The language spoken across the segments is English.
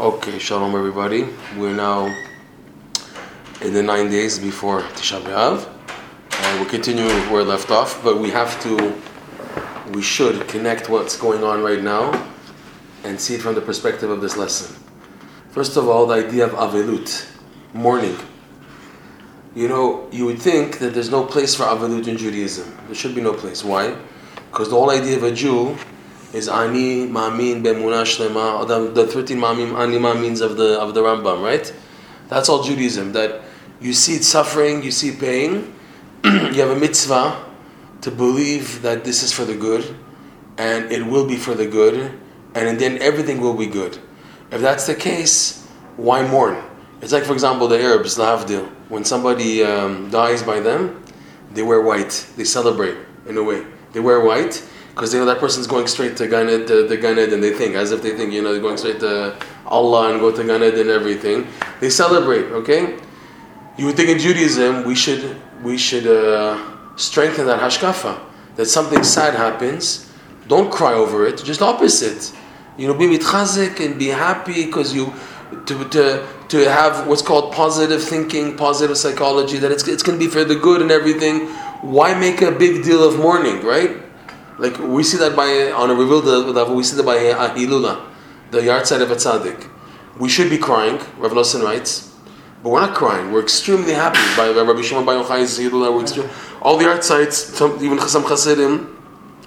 Okay, shalom everybody. We're now in the nine days before Tisha B'Av, and we're continuing where we left off. But we have to, we should connect what's going on right now and see it from the perspective of this lesson. First of all, the idea of avelut, mourning. You know, you would think that there's no place for avelut in Judaism. There should be no place. Why? Because the whole idea of a Jew is ani ma'amin be'emunah shlema, the, the 13 ma'amim, ani ma'amins of the, of the Rambam, right? That's all Judaism, that you see suffering, you see pain, you have a mitzvah to believe that this is for the good, and it will be for the good, and then everything will be good. If that's the case, why mourn? It's like, for example, the Arabs, Lahavdil, when somebody um, dies by them, they wear white. They celebrate in a way. They wear white because they know that person's going straight to Ganed, to the Gan Ed, and they think as if they think you know they're going straight to Allah and go to Ganed and everything. They celebrate. Okay, you would think in Judaism we should we should uh, strengthen that hashkafa that something sad happens, don't cry over it. Just opposite. You know, be mitchazik and be happy because you to, to to have what's called positive thinking, positive psychology. That it's it's going to be for the good and everything. Why make a big deal of mourning, right? Like we see that by on a revealed level, we see that by Hilula, the yahrzeit of a tzaddik. We should be crying. Rav Nosson writes, but we're not crying. We're extremely happy. By Rabbi Shimon Yochai's Hilula, we're extreme, all the yahrzeits, even some Chassidim,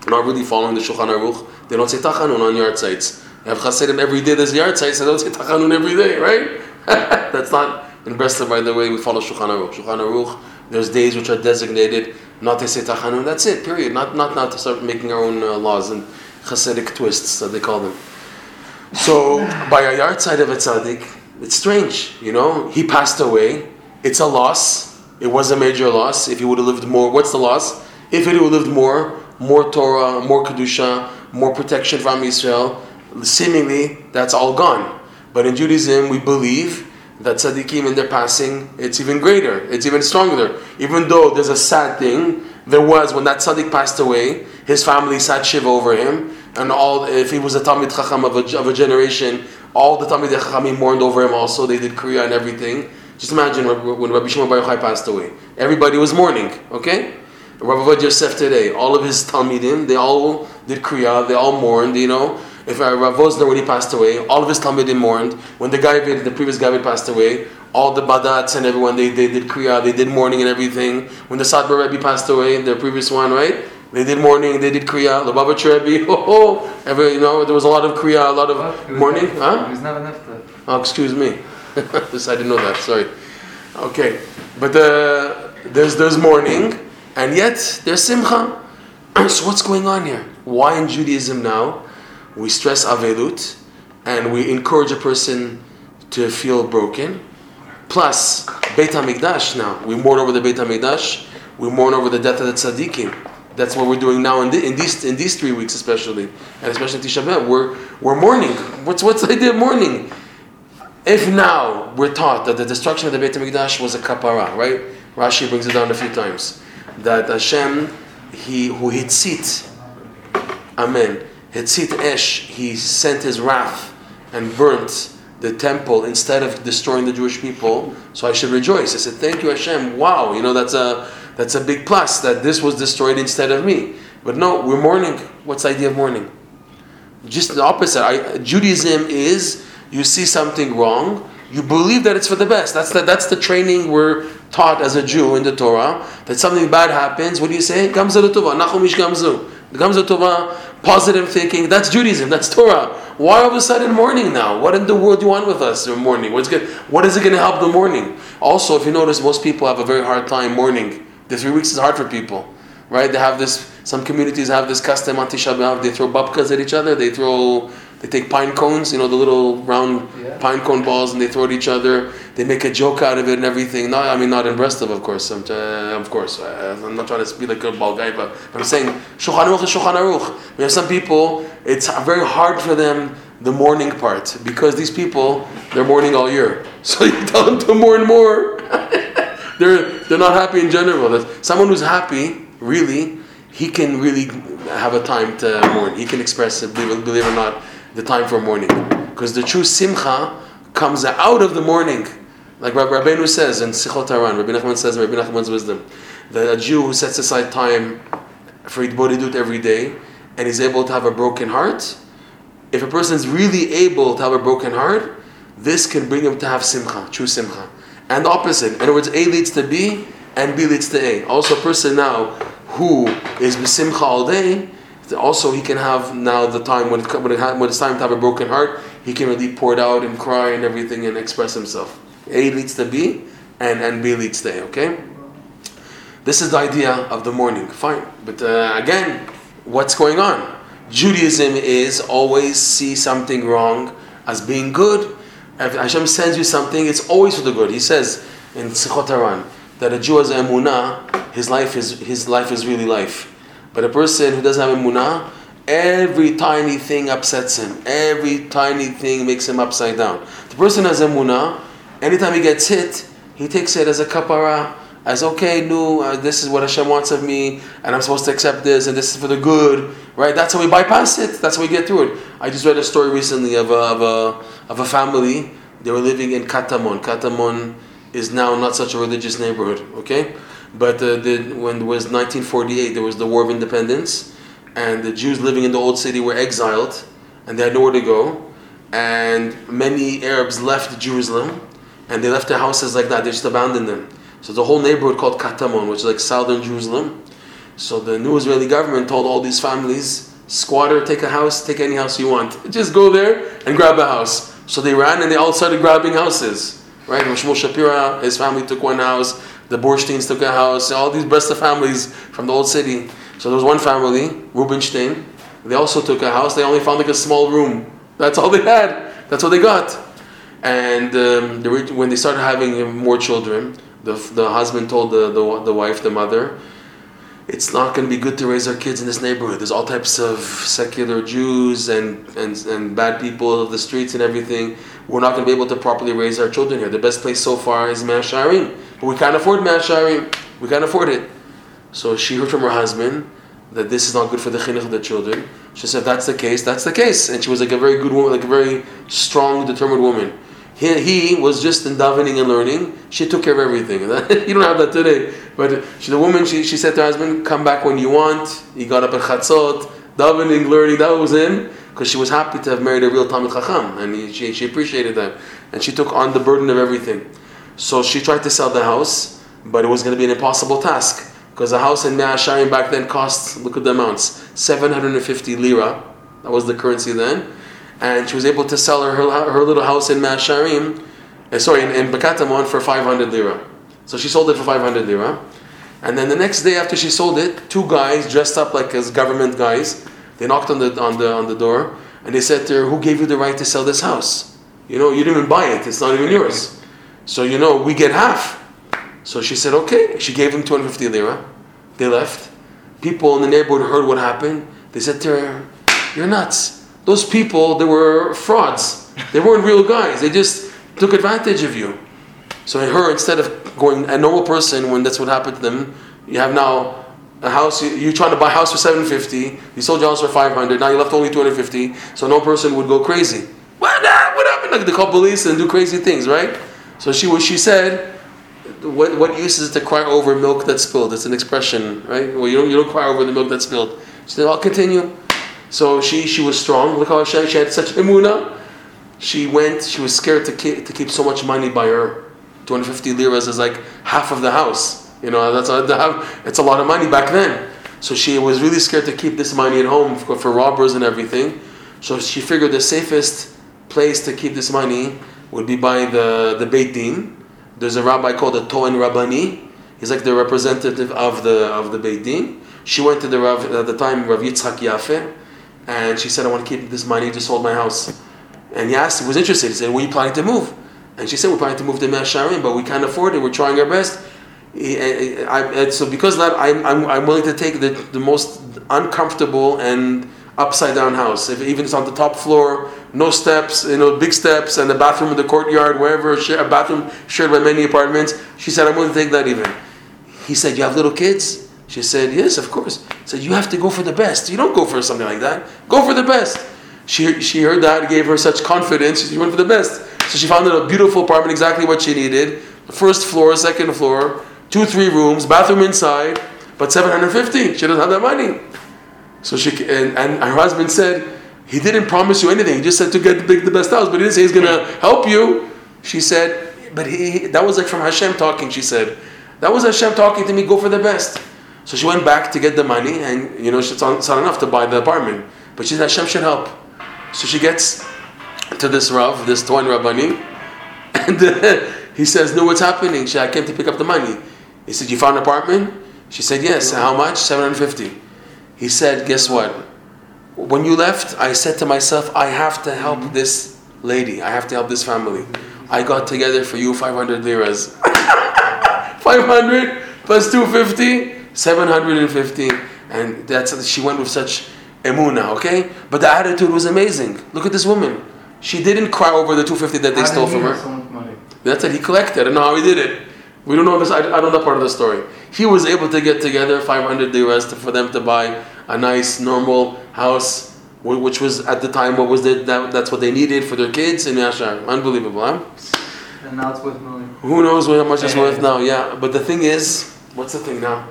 not really following the Shulchan Aruch. They don't say Tachanun on yahrzeits. You have Chassidim every day. There's yahrzeits. They don't say Tachanun every day, right? That's not in Breslov, by the way. We follow Shulchan Aruch. Shulchan Aruch. There's days which are designated not to tachanun. That's it. Period. Not not not to start making our own uh, laws and Hasidic twists that they call them. So by a yahrzeit of a tzaddik, it's strange. You know, he passed away. It's a loss. It was a major loss. If he would have lived more, what's the loss? If he would have lived more, more Torah, more kedusha, more protection from Israel, seemingly that's all gone. But in Judaism, we believe that tzaddikim in their passing, it's even greater, it's even stronger. Even though there's a sad thing, there was when that tzaddik passed away, his family sat shiva over him, and all if he was a Talmid Chacham of a, of a generation, all the Talmid Chachamim mourned over him also, they did Kriya and everything. Just imagine when Rabbi Shimon Bar Yochai passed away. Everybody was mourning, okay? Rabbi Yosef today, all of his Talmidim, they all did Kriya, they all mourned, you know. If uh, Rav when he passed away, all of his Talmidim mourned. When the guy, the previous guy passed away, all the Badatz and everyone, they, they did Kriya, they did mourning and everything. When the Sadbar Rebbe passed away, the previous one, right? They did mourning, they did Kriya, the Baba Rebbe, oh, oh, every, you know, there was a lot of Kriya, a lot of mourning. Huh? There's not enough. Oh, excuse me. this, I didn't know that, sorry. Okay, but uh, there's, there's mourning, and yet there's Simcha. so what's going on here? Why in Judaism now? We stress avelut, and we encourage a person to feel broken. Plus, Beit HaMikdash now. We mourn over the Beit HaMikdash. We mourn over the death of the tzaddikim. That's what we're doing now in, the, in, these, in these three weeks especially. And especially Tisha B'Av. We're, we're mourning. What's, what's the idea of mourning? If now we're taught that the destruction of the Beit HaMikdash was a kapara, right? Rashi brings it down a few times. That Hashem, he, who hitzit, Amen Hitzit Esh, he sent his wrath and burnt the temple instead of destroying the Jewish people. So I should rejoice. I said, "Thank you, Hashem! Wow, you know that's a that's a big plus that this was destroyed instead of me." But no, we're mourning. What's the idea of mourning? Just the opposite. I, Judaism is you see something wrong, you believe that it's for the best. That's the, that's the training we're taught as a Jew in the Torah. That something bad happens. What do you say? Gamza Nachum Ish Gamzu. Gamza positive thinking. That's Judaism. That's Torah. Why all of a sudden mourning now? What in the world do you want with us in mourning? What's good? What is it going to help the mourning? Also, if you notice, most people have a very hard time mourning. The three weeks is hard for people, right? They have this. Some communities have this custom on Tisha B'av. They throw babkas at each other. They throw they take pine cones, you know, the little round yeah. pine cone balls, and they throw at each other. They make a joke out of it and everything. Not, I mean, not in Breslov, of course. I'm, uh, of course, uh, I'm not trying to be like a ball guy, but I'm saying Shulchan Aruch is Shulchan Aruch. We have some people; it's very hard for them the mourning part because these people they're mourning all year. So you tell them to mourn more. they're they're not happy in general. That someone who's happy, really, he can really have a time to mourn. He can express it, believe, believe it or not the time for mourning. Because the true simcha comes out of the morning. Like Rabbi Rabbeinu says in Sichot Haran, Rabbi Nachman says in Rabbi Nachman's wisdom, that a Jew who sets aside time for hitbodedut every day and is able to have a broken heart, if a person is really able to have a broken heart, this can bring him to have simcha, true simcha. And the opposite. In other words, A leads to B and B leads to A. Also, a person now who is with simcha all day, also he can have now the time when, when, it, when it's time to have a broken heart, he can really pour it out and cry and everything and express himself. A leads to B and, and B leads to A, okay? This is the idea of the morning. Fine. But uh, again, what's going on? Judaism is always see something wrong as being good. If Hashem sends you something, it's always for the good. He says in Sichot Haran that a Jew has emunah, his life is his life is really life. But a person who doesn't have emunah, every tiny thing upsets him. Every tiny thing makes him upside down. The person has emunah, anytime he gets hit, he takes it as a kapara as okay, no, uh, this is what Hashem wants of me, and I'm supposed to accept this, and this is for the good, right? That's how we bypass it. That's how we get through it. I just read a story recently of a, of a, of a family. They were living in Katamon. Katamon is now not such a religious neighborhood, okay? But uh, the, when it was 1948, there was the War of Independence, and the Jews living in the old city were exiled, and they had nowhere to go. And many Arabs left Jerusalem, and they left their houses like that. They just abandoned them so the whole neighborhood called Katamon, which is like southern Jerusalem. So the new Israeli government told all these families, squatter, take a house, take any house you want. Just go there and grab a house. So they ran and they all started grabbing houses. Right? Shmuel Shapira, his family took one house. The Borsteins took a house. All these Bresta families from the old city. So there was one family, Rubinstein, They also took a house. They only found like a small room. That's all they had. That's what they got. And um, they when they started having more children, the, the husband told the, the, the wife, the mother, it's not going to be good to raise our kids in this neighborhood. There's all types of secular Jews and, and, and bad people of the streets and everything. We're not going to be able to properly raise our children here. The best place so far is Mea Shearim. But we can't afford Mea Shearim. We can't afford it. So she heard from her husband that this is not good for the chinuch of the children. She said, that's the case, that's the case. And she was like a very good woman, like a very strong, determined woman. He, he was just in davening and learning. She took care of everything. you don't have that today. But she, the woman, she, she said to her husband, "Come back when you want." He got up at chatzot, davening, learning. That was him because she was happy to have married a real Talmid Chacham, and he, she, she appreciated that. And she took on the burden of everything. So she tried to sell the house, but it was going to be an impossible task because a house in Mea Shearim back then cost, look at the amounts, 750 lira. That was the currency then and she was able to sell her her, her little house in Mea Shearim, uh, sorry, in, in Bekatamon for 500 lira. So she sold it for 500 lira. And then the next day after she sold it, two guys dressed up like as government guys, they knocked on the, on the, on the door and they said to her, Who gave you the right to sell this house? You know, you didn't even buy it, it's not even yours. So, you know, we get half. So she said, Okay. She gave them 250 lira. They left. People in the neighborhood heard what happened. They said to her, You're nuts those people, they were frauds. They weren't real guys. They just took advantage of you. So her, instead of going a normal person, when that's what happened to them, you have now a house. You, are trying to buy a house for seven fifty. You sold your house for five hundred. Now you left only two hundred fifty. So no person would go crazy. What? What happened? Like they call police and do crazy things, right? So she was. She said, "What what use is it to cry over milk that's spilled?" It's an expression, right? Well, you don't you don't cry over the milk that's spilled. She said, "I'll continue." So she, she was strong. Look how she, she had such emuna. She went, she was scared to keep, to keep so much money by her. 250 liras is like half of the house. You know, that's a, it's a lot of money back then. So she was really scared to keep this money at home for, for robbers and everything. So she figured the safest place to keep this money would be by the, the Beit Din. There's a rabbi called the Tohen Rabbani. He's like the representative of the of the Beit Din. She went to the Rav, at the time Rav Yitzchak Yafeh and she said, I want to keep this money, just sold my house. And he asked, he was interested. He said, Where are you planning to move? And she said, We're planning to move to Mea Shearim, but we can't afford it. We're trying our best. Eh, eh, so because that, I'm, I'm, I'm willing to take the, the most uncomfortable and upside down house. If even it's on the top floor, no steps, you know, big steps, and a bathroom in the courtyard, wherever a bathroom shared by many apartments. She said, I'm willing to take that even. He said, You have little kids? She said, Yes, of course. He said, You have to go for the best. You don't go for something like that. Go for the best. She, she heard that, gave her such confidence, she went for the best. So she found a beautiful apartment, exactly what she needed. First floor, second floor, two, three rooms, bathroom inside, but 750. She doesn't have that money. So she and, and her husband said, he didn't promise you anything. He just said to get the, the best house, but he didn't say he's gonna help you. She said, but he that was like from Hashem talking. She said, that was Hashem talking to me. Go for the best. So she went back to get the money, and you know it's not, it's not enough to buy the apartment. But she said Hashem should help. So she gets to this Rav, this Toan Rabbani, and uh, he says, "No, what's happening?" She, I came to pick up the money. He said, "You found an apartment?" She said, "Yes." How much? Seven hundred fifty. He said, "Guess what? When you left, I said to myself, I have to help this lady. I have to help this family. I got together for you five hundred liras. 500 plus 250, 750. and that's she went with such." emuna, okay? But the attitude was amazing. Look at this woman. She didn't cry over the 250 that they How stole from her. so? That's it. He collected. I don't know how he did it. We don't know this. I, I don't know part of the story. He was able to get together 500 liras to, for them to buy a nice, normal house, which was at the time what was the, that, that's what they needed for their kids in Yashar. Unbelievable, huh? And now it's worth million. Who knows what, how much it's worth now? Yeah, but the thing is, what's the thing now?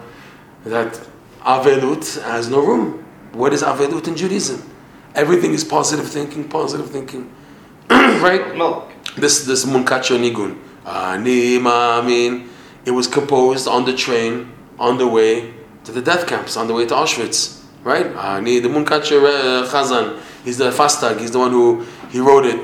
That avelut has no room. What is avelut in Judaism? Everything is positive thinking, positive thinking, right? Milk. This this Munkacho Nigun. Ani Ma'amin. It was composed on the train on the way to the death camps, on the way to Auschwitz. Right? Ani the Munkacho uh, Chazan. He's the Fastag. He's the one who he wrote it.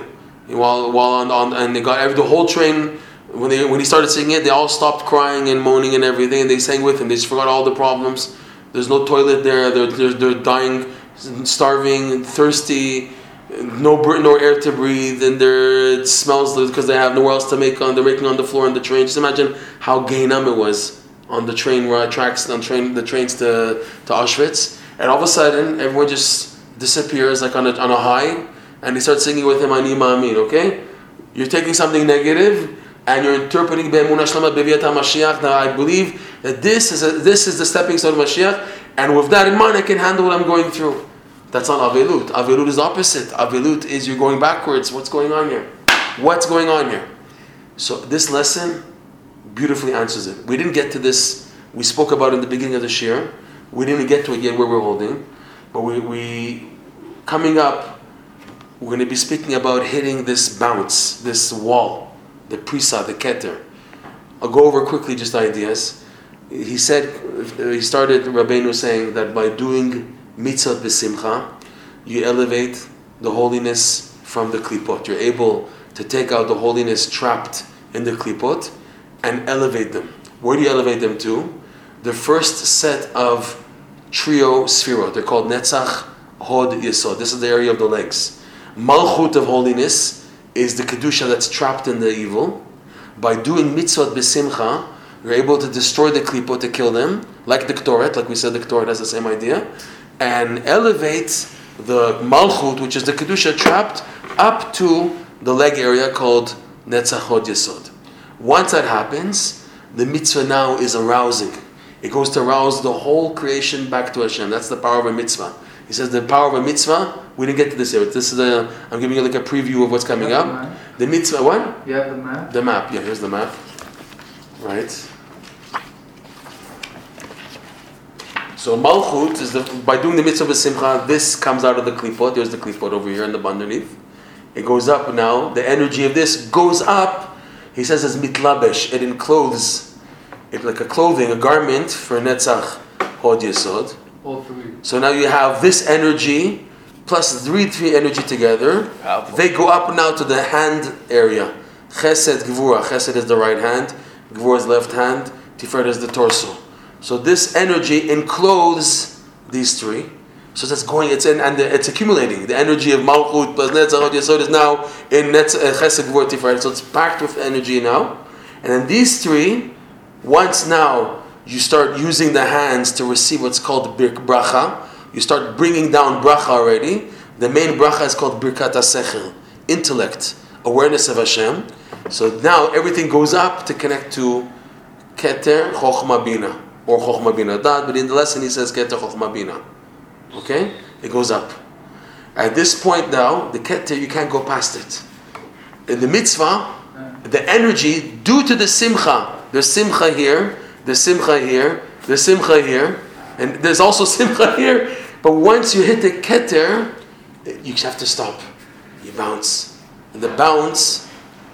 While while on, on and they got every, the whole train. When they when he started singing it, they all stopped crying and moaning and everything, and they sang with him. They just forgot all the problems. There's no toilet there. They're they're, they're dying, starving, thirsty no no air to breathe, and there it smells because they have nowhere else to make on. They're making on the floor on the train. Just imagine how Gainam it was on the train where tracks on train the trains to to Auschwitz, and all of a sudden everyone just disappears like on a on a high, and they start singing with him Ani Ma'amin. Okay, you're taking something. And you're interpreting HaMashiach. Now I believe that this is a, this is the stepping stone of Mashiach, and with that in mind, I can handle what I'm going through. That's not Avelut. Avelut is opposite. Avelut is you're going backwards. What's going on here? What's going on here? So this lesson beautifully answers it. We didn't get to this. We spoke about in the beginning of the year. We didn't get to it yet where we're holding, but we, we coming up. We're going to be speaking about hitting this bounce, this wall, the prisa, the keter. I'll go over quickly just ideas. He said he started Rabbeinu saying that by doing mitzvot b'simcha, you elevate the holiness from the klipot. You're able to take out the holiness trapped in the klipot and elevate them. Where do you elevate them to? The first set of trio sphirot. They're called netzach, hod, yesod. This is the area of the legs. Malchut of holiness is the kedusha that's trapped in the evil. By doing mitzvot b'simcha, you're able to destroy the klipot, to kill them, like the ktoret, like we said, the ktoret has the same idea, and elevate the malchut, which is the kedusha trapped, up to the leg area called netzach hod yesod. Once that happens, the mitzvah now is arousing. It goes to arouse the whole creation back to Hashem. That's the power of a mitzvah. He says the power of a mitzvah. We didn't get to this yet. This is a. I'm giving you like a preview of what's coming up. the? The mitzvah. What? You have the map? The map. Yeah, here's the map. Right. So malchut is the by doing the mitzvah of simcha. This comes out of the klipot. There's the klipot over here in the underneath. It goes up now. The energy of this goes up. He says it's mitlabesh. It encloses it like a clothing, a garment for netzach hod yesod. All three. So now you have this energy plus three three energy together. Powerful. They go up now to the hand area. Chesed, Gvura. Chesed is the right hand. Gvura is left hand. Tiferet is the torso. So this energy encloses these three. So that's going, it's in, and it's accumulating. The energy of Malchut plus Netzach Hod Yesod is now in Netz, uh, Chesed, Gvura, Tiferet. So it's packed with energy now. And then these three, once now you start using the hands to receive what's called bracha, you start bringing down bracha already. The main bracha is called birkat sechel, intellect, awareness of Hashem. So now everything goes up to connect to keter chokhmah bina or chokhmah bina dad. But in the lesson he says keter chokhmah bina. Okay, it goes up. At this point now, the keter, you can't go past it. In the mitzvah, the energy, due to the simcha, there's simcha here, there's simcha here, there's simcha here, and there's also simcha here. But once you hit the keter, you have to stop. You bounce. And the bounce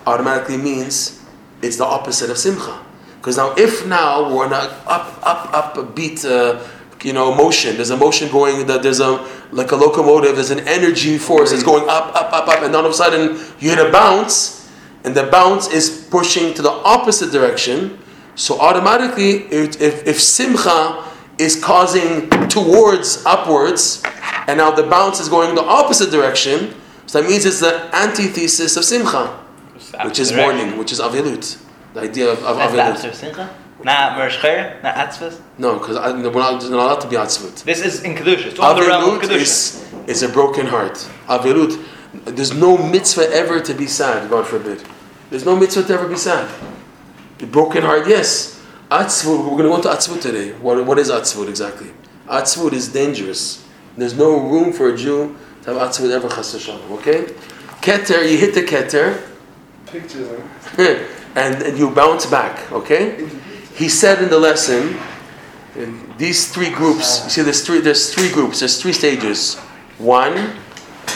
automatically means it's the opposite of simcha. Because now, if now we're not up, up, up a beat, uh, you know, motion. There's a motion going. That there's a like a locomotive. There's an energy force that's going up, up, up, up, and all of a sudden you hit a bounce, and the bounce is pushing to the opposite direction. So automatically, if, if simcha is causing towards upwards, and now the bounce is going the opposite direction, so that means it's the antithesis of simcha, which is mourning, which is avilut. The idea of, of That's avilut. opposite of simcha? Not mershcher, not atzvus. No, because we're not, we're not allowed to be atzvut. This is in kedusha. It's all the realm of Avilut kedusha. is, is a broken heart. Avilut, there's no mitzvah ever to be sad, God forbid. There's no mitzvah to ever be sad. The broken heart, yes. Atzvut, we're going to go into atzvut today. What, what is atzvut exactly? Atzvut is dangerous. There's no room for a Jew to have atzvut ever chas okay? Keter, you hit the keter, Pictures. and, and you bounce back, okay? He said in the lesson, uh, these three groups, you see there's three, there's three groups, there's three stages. One,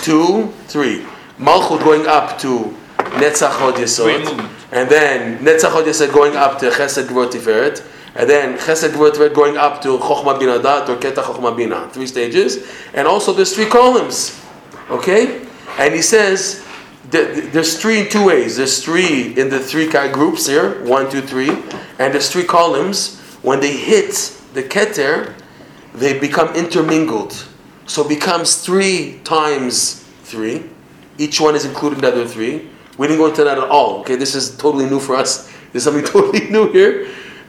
two, three. Malchut going up to Netzach Hod Yesod, and then Netzach Hod Yesod going up to Chesed Gvur Tiferet, and then Chesed Gvur Tiferet going up to Chochma Bina Da'at or Keter Chochma Bina. Three stages, and also there's three columns, okay? And he says there's three in two ways. There's three in the three groups here, one, two, three, and there's three columns. When they hit the keter, they become intermingled. So it becomes three times three. Each one is included in the other three. We didn't go into that at all. Okay, this is totally new for us. There's something totally new here.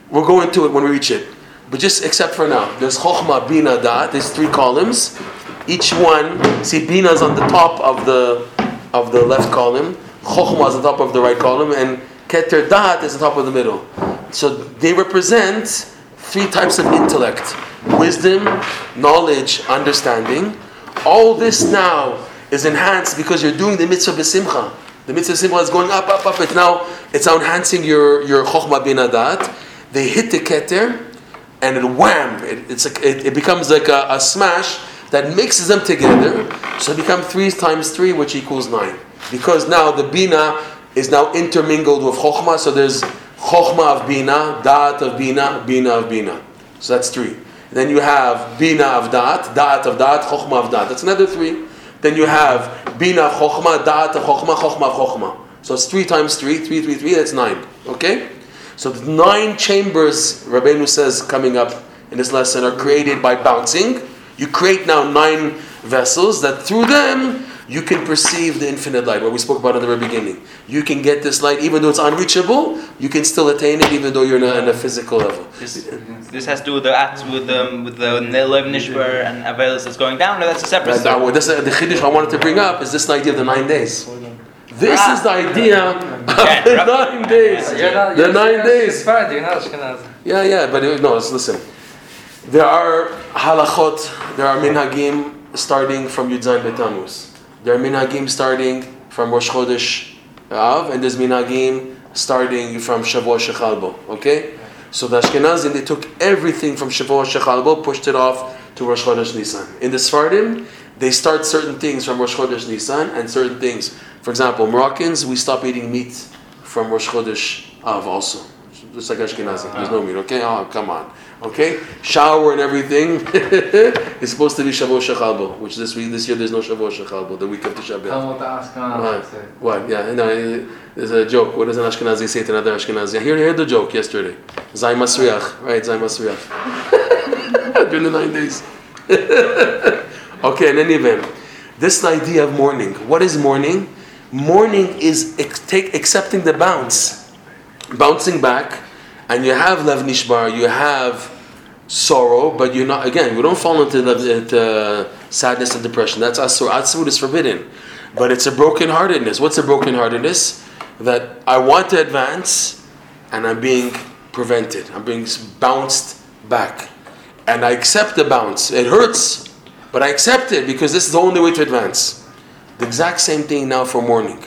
We'll go into it when we reach it. But just except for now, there's chokhmah, bina, dat. There's three columns. Each one, see, bina is on the top of the of the left column. Chokhmah is on top of the right column, and keter dat is on top of the middle. So they represent three types of intellect: wisdom, knowledge, understanding. All this now is enhanced because you're doing the mitzvah b'simcha. The mitzvah b'simcha is going up, up, up. It's now it's now enhancing your your chokhmah bina da'at. They hit the keter, and it wham! It, it's like, it, it becomes like a, a smash that mixes them together. So it becomes three times three, which equals nine. Because now the bina is now intermingled with chokhmah. So there's chokhmah of bina, da'at of bina, bina of bina. So that's three. Then you have bina of da'at, da'at of da'at, chokhmah of da'at. That's another three. Then you have bina chokhmah, da'at chokhmah, chokhmah chokhmah. So it's three times three, three, three, three. That's nine. Okay. So the nine chambers, Rabbeinu says, coming up in this lesson, are created by bouncing. You create now nine vessels that through them you can perceive the infinite light, what we spoke about in the very beginning. You can get this light, even though it's unreachable, you can still attain it, even though you're not on a physical level. This, this has to do with the atz, with the with the lev nishbar and avelus that's going down. No, that's a separate That- that- story. this- the chiddush I wanted to bring up is this idea of the nine days. This Ah. is the idea of the nine days. You're not, The you're nine days. Sephardi, you're not Ashkenazi. Yeah, yeah, but it, no, listen. There are halachot, there are minhagim starting from Yud Zayin B'Tammuz. There are minhagim starting from Rosh Chodesh Av, and there's minhagim starting from Shavuot Shechalbo. Okay? So the Ashkenazim, they took everything from Shavuot Shechalbo, pushed it off to Rosh Chodesh Nisan. In the Sfardim, they start certain things from Rosh Chodesh Nisan and certain things. For example, Moroccans, we stop eating meat from Rosh Chodesh Av also. Just like Ashkenazi. There's no meat, okay? Oh, come on. Okay? Shower and everything is supposed to be Shavuot Shechalbo, which this week, this year there's no Shavuot Shechalbo, the week of Tisha B'Av. Tell them what the Ashkenazi What? What? Yeah, no, there's a joke. What does an Ashkenazi say to another Ashkenazi? I heard, heard the joke yesterday. Zay Masriach, right? Zay Masriach. During the nine days. okay, in any event, this idea of mourning. What is mourning? Mourning is ex- take, accepting the bounce, bouncing back, and you have lev nishbar, you have sorrow, but you're not. Again, we don't fall into the, the sadness and depression. That's asur. Atzvut is forbidden, but it's a brokenheartedness. What's a brokenheartedness? That I want to advance, and I'm being prevented. I'm being bounced back, and I accept the bounce. It hurts, But I accept it because this is the only way to advance. The exact same thing now for mourning.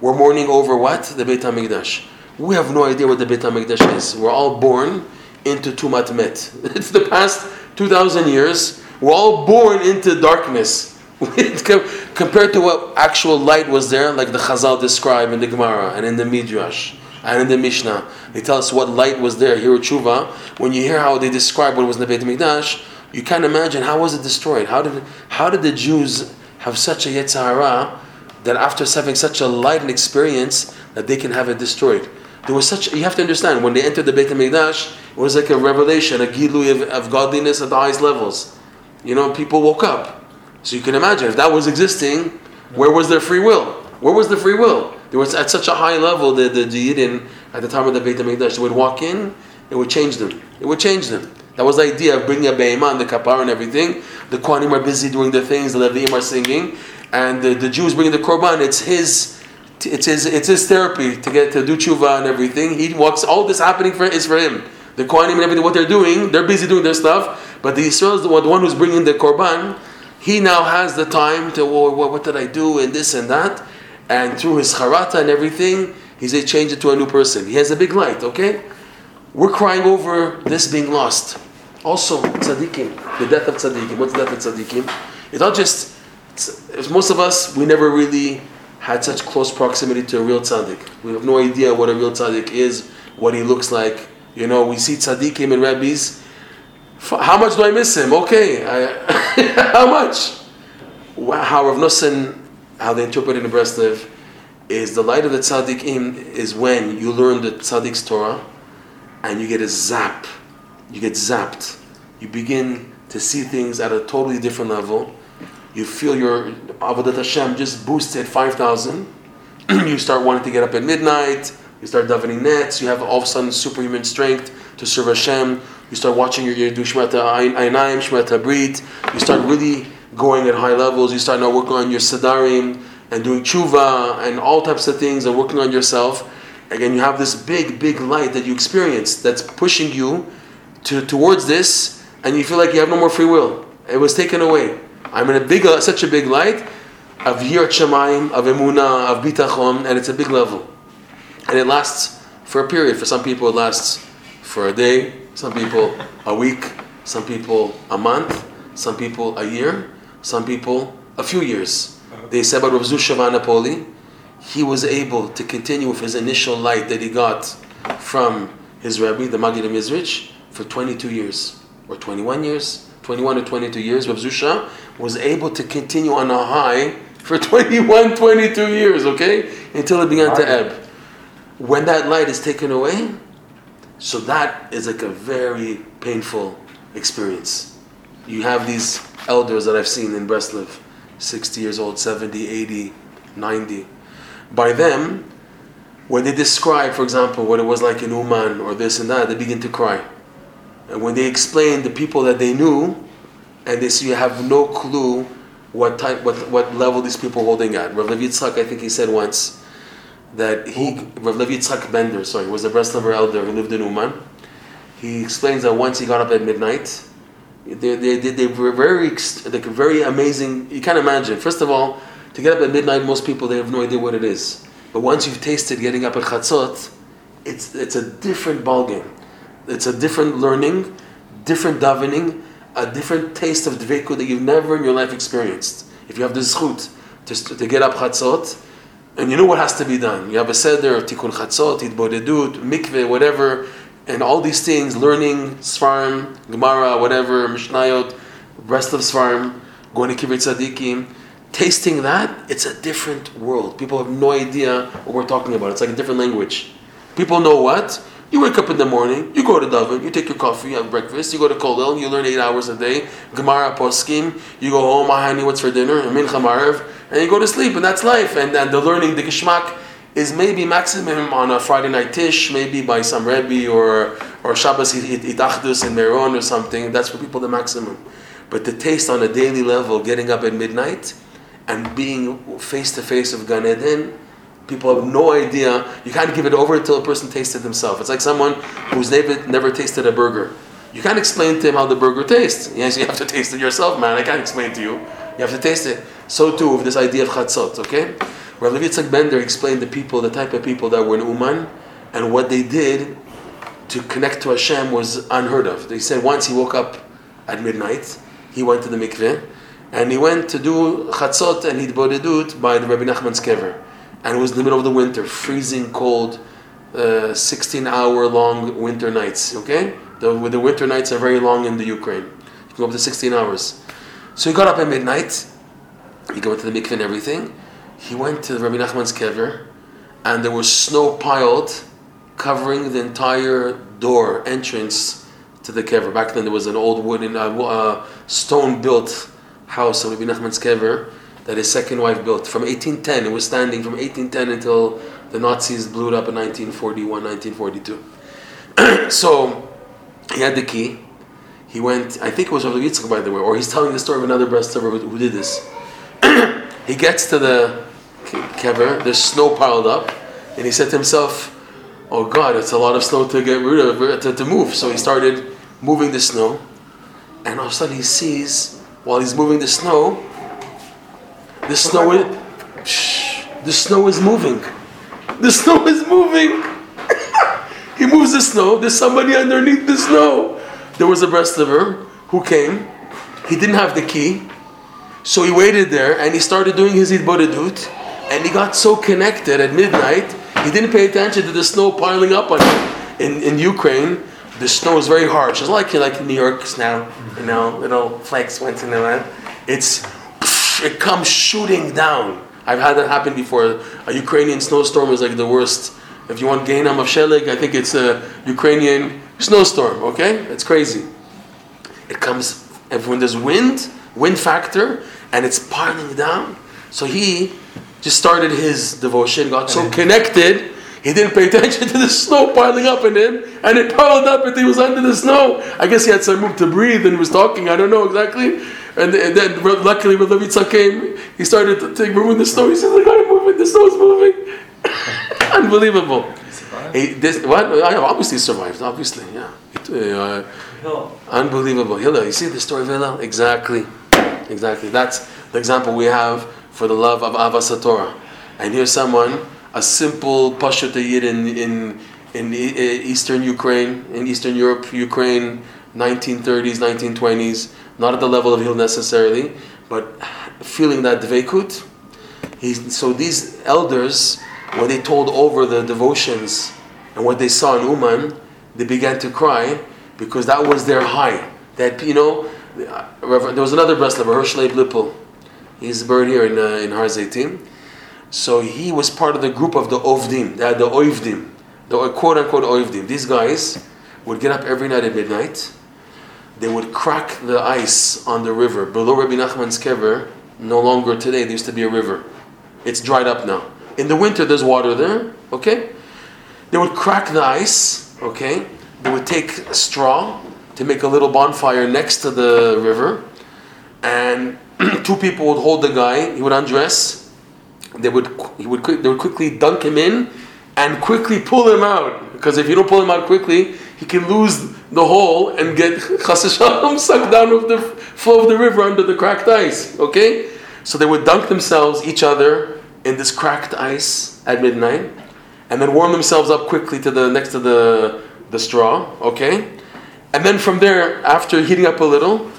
We're mourning over what? The Beit HaMikdash. We have no idea what the Beit HaMikdash is. We're all born into Tumat Met. It's the past 2,000 years. We're all born into darkness. Compared to what actual light was there, like the Chazal describe in the Gemara and in the Midrash and in the Mishnah. They tell us what light was there here Tshuva. When you hear how they describe what was in the Beit HaMikdash, you can't imagine how was it destroyed? How did, how did the Jews have such a Yetzirah that after having such a light and experience that they can have it destroyed? There was such, you have to understand, when they entered the Beit HaMikdash, it was like a revelation, a gilui of, of godliness at the highest levels. You know, people woke up. So you can imagine, if that was existing, where was their free will? Where was the free will? There was at such a high level that the Yidden at the time of the Beit HaMikdash, they would walk in, it would change them. It would change them. That was the idea of bringing a Be'emah and the Kapar and everything. The Kohanim are busy doing their things, the Leviim are singing, and the, the Jews bringing the Korban. It's his it's his it's his therapy to get to do tshuva and everything. He walks all this happening for is for him. The Kohanim and everything what they're doing, they're busy doing their stuff. But the Israel is the one, the one who's bringing the korban. He now has the time to oh, well, what, what did I do and this and that, and through his charata and everything, he's a change it to a new person. He has a big light. Okay, we're crying over this being lost. Also, tzaddikim, the death of tzaddikim. What's the death of tzaddikim? It's not just. It's, most of us, we never really had such close proximity to a real tzaddik. We have no idea what a real tzaddik is, what he looks like. You know, we see tzaddikim and rabbis. How much do I miss him? Okay, I, how much? How Rav Nosson, how they interpret it in Breslev, is the light of the tzaddikim is when you learn the tzaddik's Torah, and you get a zap, you get zapped, you begin to see things at a totally different level you feel your Avodat Hashem just boosted 5,000. you start wanting to get up at midnight. You start davening nets. You have all of a sudden superhuman strength to serve Hashem. You start watching your, do Shemata Einayim, Shemata Brit. You start really going at high levels. You start now working on your Sadarim and doing tshuva and all types of things and working on yourself. Again, you have this big, big light that you experience that's pushing you to, towards this, and you feel like you have no more free will. It was taken away. I'm in a big, uh, such a big light of Yirat Shemaim, of Emuna, of Bitachon, and it's a big level. And it lasts for a period. For some people, it lasts for a day, some people a week, some people a month, some people a year, some people a few years. They said about Rav Zusha Anipoli, he was able to continue with his initial light that he got from his Rebbe, the Maggid Mezritch, for 22 years or 21 years. 21 to 22 years, Rav Zusha was able to continue on a high for 21, 22 years, okay? Until it began to ebb. When that light is taken away, so that is like a very painful experience. You have these elders that I've seen in Breslev, 60 years old, 70, 80, 90. By them, when they describe, for example, what it was like in Uman or this and that, they begin to cry. And when they explain the people that they knew, and they say you have no clue what type, what, what level these people are holding at. Rav Levi Yitzchak, I think he said once that he, Rav Levi Yitzchak Bender, sorry, was a Breslover elder who lived in Uman. He explains that once he got up at midnight, they, they, they, they were very, like very amazing. You can't imagine. First of all, to get up at midnight, most people they have no idea what it is. But once you've tasted getting up at chatzot, it's it's a different ballgame. It's a different learning, different davening, a different taste of dveku that you've never in your life experienced. If you have the zchut to, to get up chatzot, and you know what has to be done. You have a seder, tikkun chatzot, hitbodedut, mikveh, whatever, and all these things, learning svarim, gemara, whatever, mishnayot, rest of svarim, going to kibbutz tzadikim, tasting that, it's a different world. People have no idea what we're talking about. It's like a different language. People know what? You wake up in the morning, you go to Daven, you take your coffee, you have breakfast, you go to Kollel, you learn eight hours a day, Gemara, Poskim, you go home, honey, what's for dinner, Mincha Marev, and you go to sleep, and that's life. And then the learning, the Geshmak, is maybe maximum on a Friday night tish, maybe by some Rebbe or or Shabbos Itachdus in Meron or something. That's for people the maximum. But the taste on a daily level, getting up at midnight and being face to face with Gan Eden, people have no idea. You can't give it over until a person tastes it himself. It's like someone who's never, never tasted a burger. You can't explain to him how the burger tastes. Yes, you have to taste it yourself, man. I can't explain to you. You have to taste it. So too with this idea of chatzot, okay? Rav Yitzchak Bender explained the people, the type of people that were in Uman, and what they did to connect to Hashem was unheard of. They said once he woke up at midnight, he went to the mikveh, and he went to do chatzot and hitbodedut by the Rabbi Nachman's kever. And it was in the middle of the winter, freezing cold, uh, 16 hour long winter nights, okay? The, the winter nights are very long in the Ukraine. You can go up to 16 hours. So he got up at midnight, he went to the mikveh and everything. He went to Rabbi Nachman's kever, and there was snow piled covering the entire door entrance to the kever. Back then, there was an old wooden, uh, uh, stone-built house of Rabbi Nachman's kever that his second wife built from 1810. It was standing from 1810 until the Nazis blew it up in 1941, 1942. so he had the key. He went. I think it was Rabbi Yitzchak, by the way, or he's telling the story of another Breslover who, who did this. he gets to the kever. There's snow piled up, and he said to himself, "Oh God, it's a lot of snow to get rid of, to, to move." So he started moving the snow, and all of a sudden he sees, while he's moving the snow, the snow is, shh, the snow is moving. The snow is moving. he moves the snow. There's somebody underneath the snow. There was a Breslover who came. He didn't have the key. So he waited there and he started doing his hitbodedut. And he got so connected at midnight, he didn't pay attention to the snow piling up on him. In, in Ukraine, the snow is very harsh. It's like like New York now, you know, little flakes once in a while. It's it comes shooting down. I've had that happen before. A Ukrainian snowstorm is like the worst. If you want Gainam of Shelig, I think it's a Ukrainian snowstorm, okay? It's crazy. It comes, and when there's wind, wind factor, and it's piling down. So he just started his devotion, got so connected, he didn't pay attention to the snow piling up in him, and it piled up and he was under the snow. I guess he had some room to breathe and he was talking, I don't know exactly. And, and then luckily when Levitza came, he started to take moving the snow. He said, I got it moving, the snow's moving. Unbelievable. He, this, what? I obviously survived, obviously, yeah. Uh, unbelievable. Hillel, you see the story of Hillel? Exactly. Exactly. That's the example we have for the love of Avas Torah. And here's someone, a simple Yid in, in, in Eastern Ukraine, in Eastern Europe, Ukraine, 1930s, 1920s, not at the level of Hillel necessarily, but feeling that dveikut. He's, so these elders, when they told over the devotions and what they saw in Uman, they began to cry because that was their high. That you know, there was another Breslover, Hershleib Lippel. He's buried here in uh, in Har Zaitim. So he was part of the group of the Ovdim. The Oivdim, the quote unquote Oivdim. These guys would get up every night at midnight. They would crack the ice on the river below Rabbi Nachman's kever. No longer today. There used to be a river. It's dried up now. In the winter, there's water there. Okay. They would crack the ice. Okay. They would take straw to make a little bonfire next to the river, and two people would hold the guy. He would undress. They would he would they would quickly dunk him in, and quickly pull him out. Because if you don't pull him out quickly, he can lose the hole and get chassid sucked down with the flow of the river under the cracked ice. Okay, so they would dunk themselves each other in this cracked ice at midnight, and then warm themselves up quickly to the next to the the straw. Okay, and then from there, after heating up a little,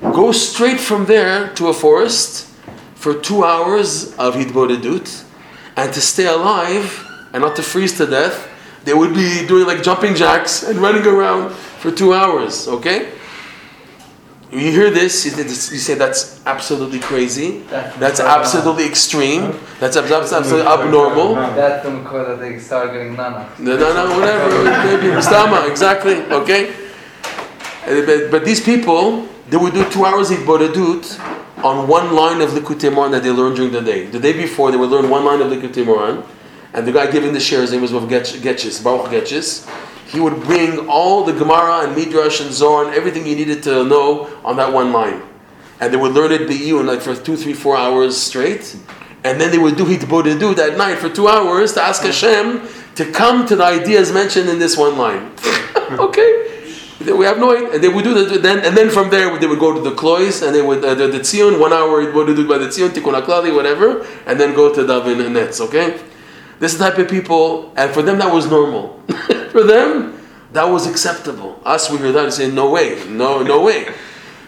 go straight from there to a forest for two hours of hitbodedut, and to stay alive and not to freeze to death, they would be doing like jumping jacks and running around for two hours. Okay. You hear this, you say that's absolutely crazy. That's absolutely extreme. That's absolutely abnormal. That's the call that they start getting nana. No, no, no, whatever. Maybe Mustama, exactly. Okay. But, but these people, they would do two hours of Bodadut on one line of Likutei Moharan that they learned during the day. The day before, they would learn one line of Likutei Moharan, and the guy giving the share, his name was Rav Getchis, Baruch Getchis. He would bring all the Gemara and Midrash and Zohar and everything you needed to know on that one line. And they would learn it in like for two, three, four hours straight. And then they would do Hitbodedut that night for two hours to ask Hashem to come to the ideas mentioned in this one line. okay? We have no idea. And they would do that. Then and then from there they would go to the klois and they would uh, the, the tzion one hour would do by the tzion tikkun aklali whatever, and then go to davin and nets. Okay, this type of people, and for them that was normal. for them, that was acceptable. Us we hear that and say no way, no no way.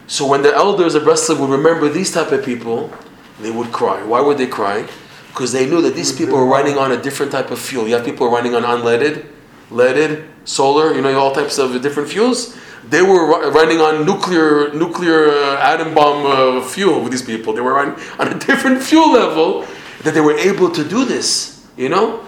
So when the elders of Breslov would remember these type of people, they would cry. Why would they cry? Because they knew that these people were running on a different type of fuel. You have people running on unleaded, leaded, solar, you know, all types of different fuels. They were running on nuclear, nuclear uh, atom bomb uh, fuel with these people. They were on a different fuel level that they were able to do this. You know,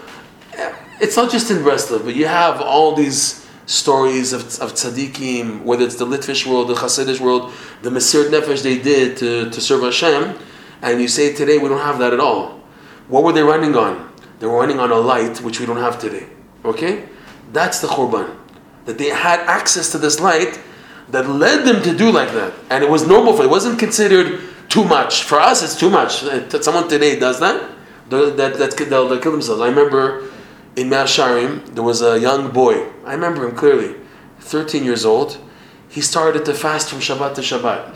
it's not just in Breslov, but you have all these stories of, of tzaddikim, whether it's the Litvish world, the Hasidic world, the Mesirat Nefesh they did to, to serve Hashem, and you say today we don't have that at all. What were they running on? They were running on a light which we don't have today. Okay? That's the Khurban. That they had access to this light that led them to do like that. And it was normal for it wasn't considered too much. For us it's too much. Someone today does that, that, that, they'll, they'll kill themselves. I remember in Masharim, there was a young boy. I remember him clearly, 13 years old. He started to fast from Shabbat to Shabbat.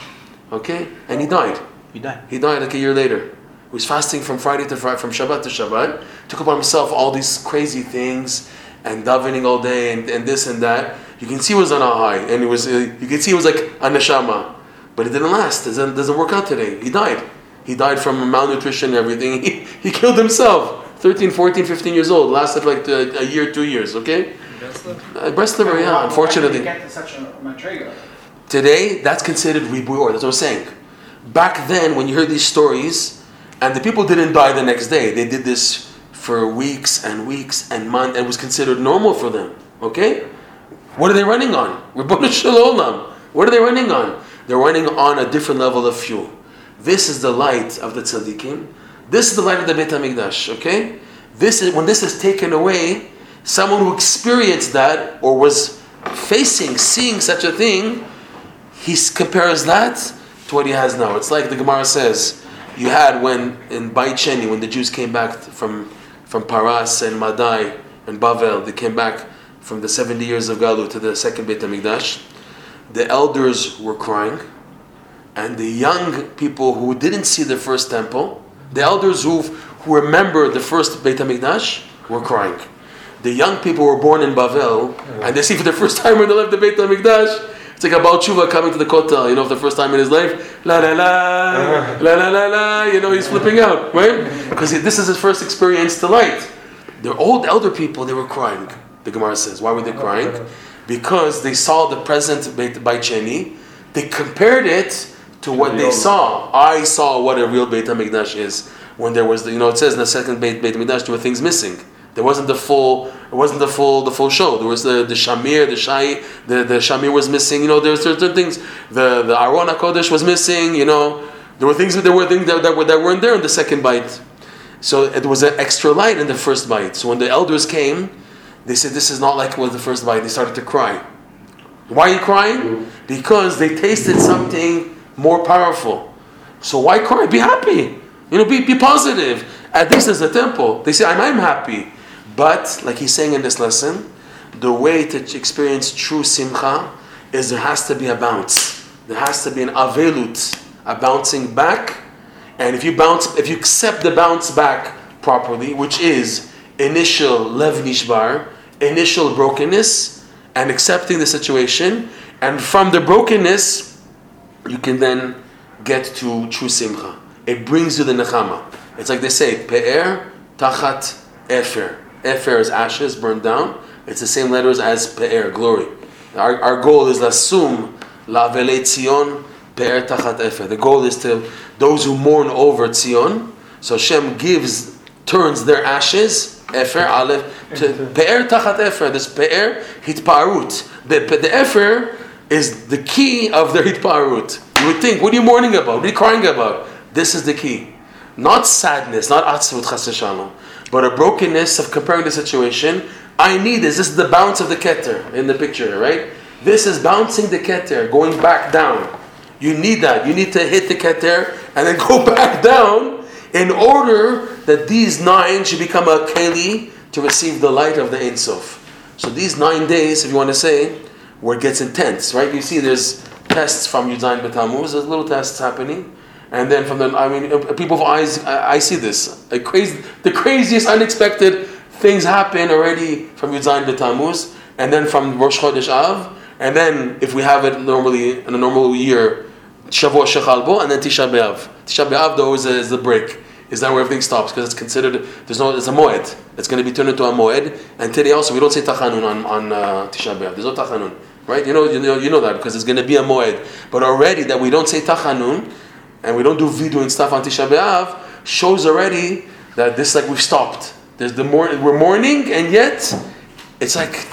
Okay? And he died. You die. He died like a year later. He was fasting from Friday to Friday, from Shabbat to Shabbat. Took upon himself all these crazy things and davening all day and, and this and that. You can see he was on a high, and it was uh, you can see it was like a neshama, but it didn't last. It doesn't, doesn't work out today. He died. He died from malnutrition and everything. He, he killed himself. 13, 14, 15 years old. Lasted like a, a year, two years. Okay. Uh, Breslover, yeah. Unfortunately. to such a. Today, that's considered ribur. That's what I'm saying. Back then, when you heard these stories, and the people didn't die the next day, they did this for weeks and weeks and months, and it was considered normal for them. Okay? What are they running on? Shalom. What are they running on? They're running on a different level of fuel. This is the light of the tzaddikim. This is the light of the Beit HaMikdash. Okay? This is when this is taken away. Someone who experienced that or was facing, seeing such a thing, he compares that to what he has now. It's like the Gemara says, you had when in Beit Sheni, when the Jews came back from from Paras and Madai and Bavel, they came back from the 70 years of Galut to the second Beit HaMikdash. The elders were crying, and the young people who didn't see the first temple, the elders who who remember the first Beit HaMikdash, were crying. The young people were born in Bavel, and they see for the first time when they left the Beit HaMikdash, it's like a Baal Tshuva coming to the Kotel, you know, for the first time in his life. La la la, uh-huh. la la la la, you know, he's flipping out, right? Because this is his first experience to light. The old elder people, they were crying, the Gemara says. Why were they crying? Uh-huh. Because they saw the present Beit Beit Sheni, they compared it to what they saw. I saw what a real Beit HaMikdash is. When there was, the, you know, it says in the second Beit, Beit HaMikdash, there were things missing. There wasn't the full. It wasn't the full. The full show. There was the the shamir, the shai, the the shamir was missing. You know, there's certain things. The the aron hakodesh was missing. You know, there were things. That there were things that, that were that weren't there in the second bite. So it was an extra light in the first bite. So when the elders came, they said, "This is not like what was the first bite." They started to cry. Why are you crying? Mm. Because they tasted something more powerful. So why cry? Be happy. You know, be, be positive. At least there's a temple. They say, I'm, I'm happy. But, like he's saying in this lesson, the way to experience true simcha is there has to be a bounce. There has to be an avelut, a bouncing back. And if you bounce, if you accept the bounce back properly, which is initial lev nishbar, initial brokenness, and accepting the situation, and from the brokenness, you can then get to true simcha. It brings you the nechama. It's like they say, pe'er tachat efer. Efer is ashes burned down. It's the same letters as pe'er, glory. Our, our goal is lasum lavele tzion pe'er tachat efer. The goal is to those who mourn over Tzion. So Hashem gives, turns their ashes, efer aleph, to pe'er tachat efer. This pe'er hitparut. The, the efer is the key of their hitparut. You would think, what are you mourning about? What are you crying about? This is the key. Not sadness, not atzvut chas v'shalom, but a brokenness of comparing the situation. I need this. This is the bounce of the keter in the picture, right? This is bouncing the keter, going back down. You need that. You need to hit the keter and then go back down in order that these nine should become a keli to receive the light of the Ein Sof. So these nine days, if you want to say, where it gets intense, right? You see, there's tests from Yudain B'Tammuz. There's little tests happening, and then from the I mean, uh, people of eyes, I, I see this. A crazy, the craziest, unexpected things happen already from Yudain B'Tammuz, and then from Rosh Chodesh Av, and then if we have it normally in a normal year, Shavuot Shechalbo, and then Tisha B'av. Tisha B'av though is, is the break. Is that where everything stops? Because it's considered there's no it's a moed. It's going to be turned into a moed. And today also we don't say tachanun on on uh, Tisha B'av. There's no tachanun, right? You know you know you know that because it's going to be a moed. But already that we don't say tachanun and we don't do vidu and stuff on Tisha B'av shows already that this like we've stopped. There's the more we're mourning and yet it's like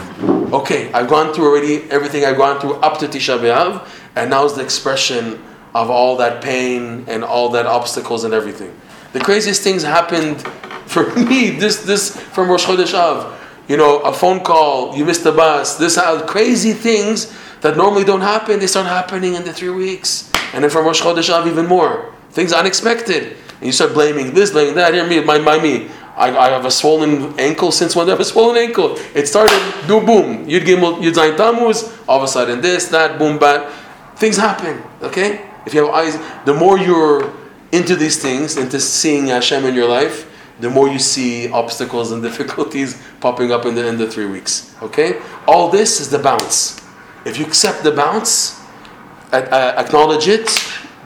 okay I've gone through already everything I've gone through up to Tisha B'av and now is the expression of all that pain and all that obstacles and everything. The craziest things happened for me. This this from Rosh Chodesh Av. You know, a phone call, you missed the bus. This how crazy things that normally don't happen. They start happening in the three weeks, and then from Rosh Chodesh Av even more. Things unexpected, and you start blaming this, blaming that. Here, me, my, my me. I, I have a swollen ankle since when I have a swollen ankle. It started, do boom. Yud Gimel, Yud Zayin Tammuz. All of a sudden, this, that, boom, bat. Things happen. Okay, if you have eyes, the more you're into these things, into seeing Hashem in your life, the more you see obstacles and difficulties popping up in the in the three weeks. Okay, all this is the bounce. If you accept the bounce, acknowledge it,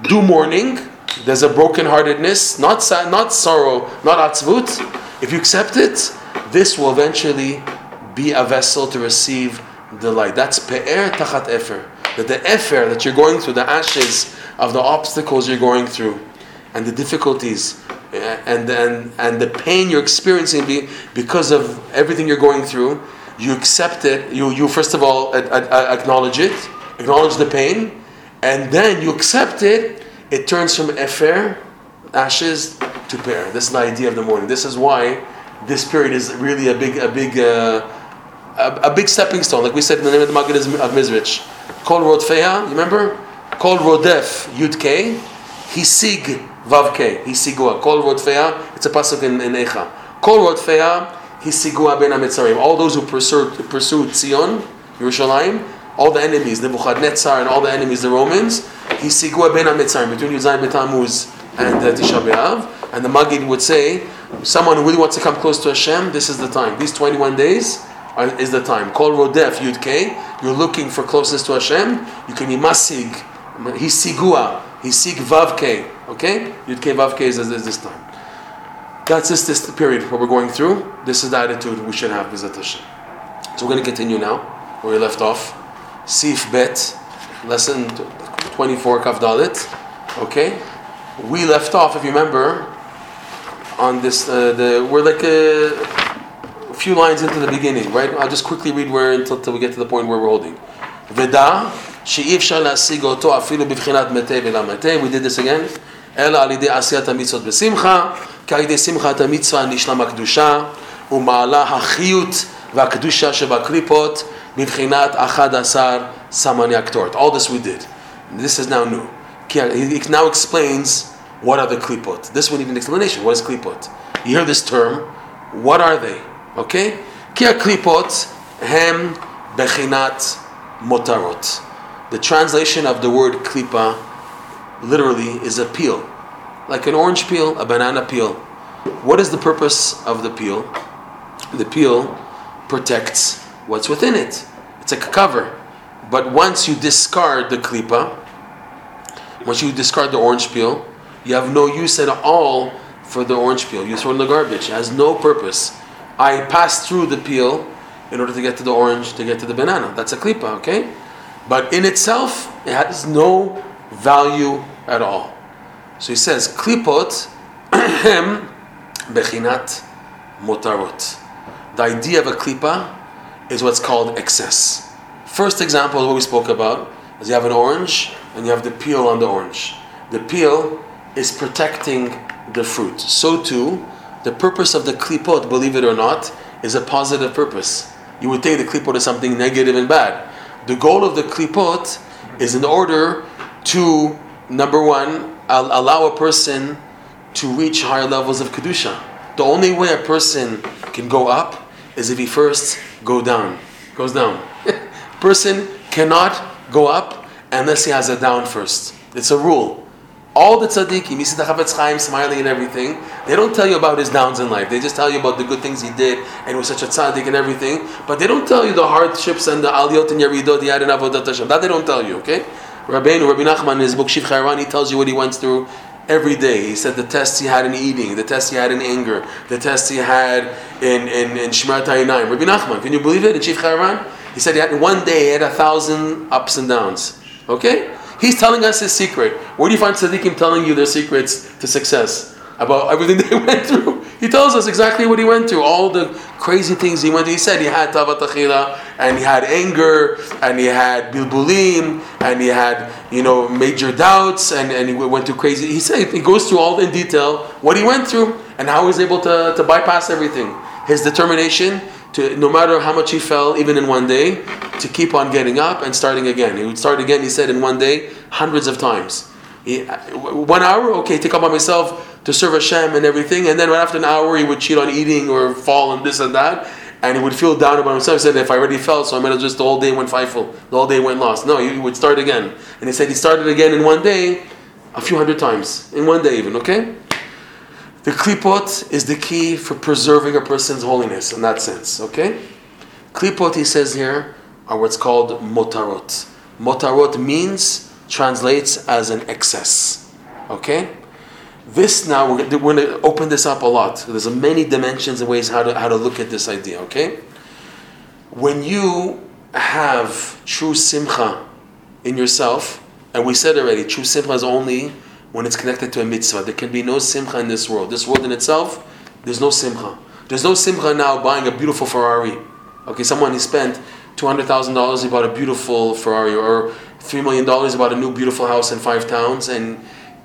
do mourning. There's a brokenheartedness, not sad, not sorrow, not atzvut. If you accept it, this will eventually be a vessel to receive the light. That's pe'er tachat efer. That the efer that you're going through, the ashes of the obstacles you're going through, and the difficulties uh, and, and, and the pain you're experiencing because of everything you're going through, you accept it. You, you first of all acknowledge it, acknowledge the pain, and then you accept it. It turns from efer, ashes, to pe'er. This is the idea of the morning. This is why this period is really a big, a big, uh, a, a, big stepping stone. Like we said in the name of the Maggid of Mezrich. Kol Rodfeya, you remember? Kol Rodef Yud K, Hisig K, Hisigua. Kol Rodfeya, it's a pasuk in, in Echa. Kol Rodfeya, Hisigua bein HaMetzarim. All those who pursued, pursued Tzion, Yerushalayim, all the enemies, Nebuchadnezzar and all the enemies, the Romans, Hisigua bein HaMetzarim, between Yudzayin B'Tammuz and uh, Tisha B'Av. And the Maggid would say, someone who really wants to come close to Hashem, this is the time. These 21 days are, is the time. Kol Rodef Yud K, you're looking for closeness to Hashem, you can be Masig, Hisigua, Hisig Vav K, Okay? Yud K Vav K is, is this time. That's just this period what we're going through. This is the attitude we should have, Bezat Hashem. So we're going to continue now where we left off. Sif Bet, lesson 24, Kaf Dalit. Okay? We left off, if you remember, on this, uh, the we're like a, a, few lines into the beginning, right? I'll just quickly read where until, until we get to the point where we're holding. Veda, שאי אפשר להשיג אותו אפילו בבחינת מתי ולמתי, we did this again. אלא על ידי עשיית המצוות בשמחה, כי על ידי שמחת המצווה נשלם הקדושה, ומעלה החיות והקדושה שבקליפות מבחינת אחד עשר סמני הקטורת. All this we did. This is now new. He now explains what are the klipot. This one need an explanation. What is klipot? You hear this term. What are they? Okay? כי הקליפות הם בחינת מותרות. The translation of the word klipa literally is a peel, like an orange peel, a banana peel. What is the purpose of the peel? The peel protects what's within it. It's like a cover. But once you discard the klipa, once you discard the orange peel, you have no use at all for the orange peel. You throw in the garbage. It has no purpose. I pass through the peel in order to get to the orange, to get to the banana. That's a klipa, okay? But in itself, it has no value at all. So he says, klipot bechinat motarot. The idea of a klipa is what's called excess. First example is what we spoke about, is you have an orange and you have the peel on the orange. The peel is protecting the fruit. So too, the purpose of the klipot, believe it or not, is a positive purpose. You would think the klipot is something negative and bad. The goal of the klipot is in order to number one allow a person to reach higher levels of kedusha. The only way a person can go up is if he first go down, goes down. person cannot go up unless he has a down first. It's a rule. All the tzaddikim, you see the Chafetz Chaim smiling and everything, they don't tell you about his downs in life. They just tell you about the good things he did and he was such a tzaddik and everything. But they don't tell you the hardships and the aliyot and yeridot he Avodat Hashem. That they don't tell you, okay? Rabbeinu, Rabbi Nachman in his book Shivchei HaRan, he tells you what he went through every day. He said the tests he had in eating, the tests he had in anger, the tests he had in, in, in Shemirat HaInayim. Rabbi Nachman, can you believe it? In Shivchei HaRan? He said he had, one day he had a thousand ups and downs. Okay? He's telling us his secret. Where do you find tzaddikim telling you their secrets to success? About everything they went through. He tells us exactly what he went through, all the crazy things he went through. He said he had tavat achila, and he had anger, and he had bilbulim, and he had, you know, major doubts, and, and he went through crazy. He said he goes through all in detail what he went through and how he was able to, to bypass everything. His determination to, no matter how much he fell, even in one day, to keep on getting up and starting again. He would start again, he said, in one day, hundreds of times. He, uh, one hour, okay, take up on myself to serve Hashem and everything, and then right after an hour, he would cheat on eating or fall and this and that, and he would feel down about himself. He said, if I already fell, so I might as just the whole day went fightful, the whole day went lost. No, he would start again. And he said he started again in one day, a few hundred times, in one day even, okay? The klipot is the key for preserving a person's holiness in that sense, okay? Klipot, he says here, are what's called motarot. Motarot means, translates as an excess, okay? This now, we're, going to open this up a lot. There's many dimensions and ways how to, how to look at this idea, okay? When you have true simcha in yourself, and we said already, true simcha is only when it's connected to a mitzvah. There can be no simcha in this world. This world in itself, there's no simcha. There's no simcha now buying a beautiful Ferrari. Okay, someone he spent two hundred thousand dollars, he bought a beautiful Ferrari, or three million dollars, he bought a new beautiful house in five towns, and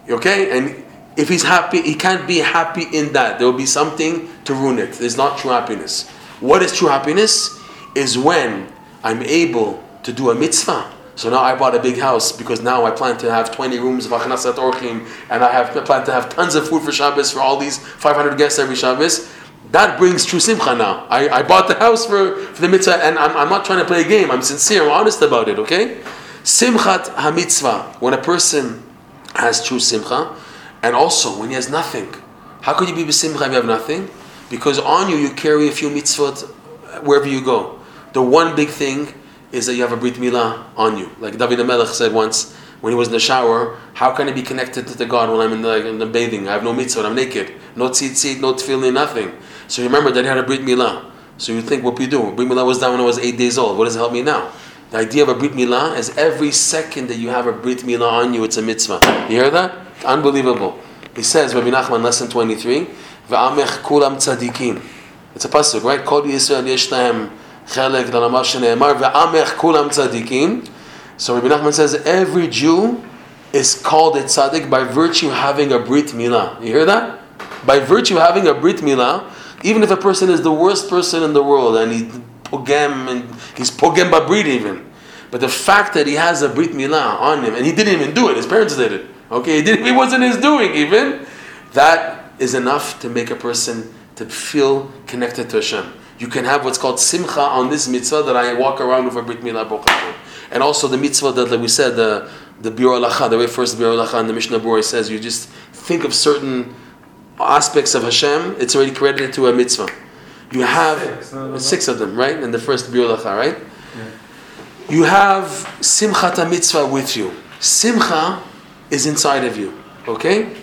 okay, and if he's happy, he can't be happy in that. There will be something to ruin it. There's not true happiness. What is true happiness? Is when I'm able to do a mitzvah so now I bought a big house because now I plan to have 20 rooms of achnasat orchim and I have plan to have tons of food for Shabbos for all these 500 guests every Shabbos. That brings true simcha now. I, I bought the house for, for the mitzvah and I'm, I'm not trying to play a game. I'm sincere, I'm honest about it, okay? Simchat ha-mitzvah, when a person has true simcha, and also when he has nothing. How could you be b'simcha if you have nothing? Because on you, you carry a few mitzvot wherever you go. The one big thing is that you have a Brit Milah on you. Like David Melech said once when he was in the shower, how can I be connected to the God when I'm in the, in the bathing? I have no mitzvah, I'm naked. No tzitzit, no tefillin, nothing. So remember that he had a Brit Milah. So you think, what we do? Brit Milah was done when I was eight days old. What does it help me now? The idea of a Brit Milah is every second that you have a Brit Milah on you, it's a mitzvah. You hear that? Unbelievable. He says, Rabbi Nachman, lesson 23, It's a pasuk, right? Kol Yisrael yesh chelek l'namar she'ne'emar v'amech kulam tzadikim. So Rabbi Nachman says, every Jew is called a tzaddik by virtue of having a brit milah. You hear that? By virtue of having a brit milah, even if a person is the worst person in the world and he pogem and he's pogem by brit even, but the fact that he has a brit milah on him and he didn't even do it, his parents did it. Okay. It wasn't his doing even. That is enough to make a person to feel connected to Hashem you can have what's called simcha on this mitzvah that I walk around with a brit milah And also the mitzvah that like we said, the the biur halacha, the very first biur halacha in the Mishnah Berurah says you just think of certain aspects of Hashem, it's already credited to a mitzvah. You have six, no, no, six of them, right? In the first biur halacha, right? Yeah. You have simchat mitzvah with you. Simcha is inside of you, okay?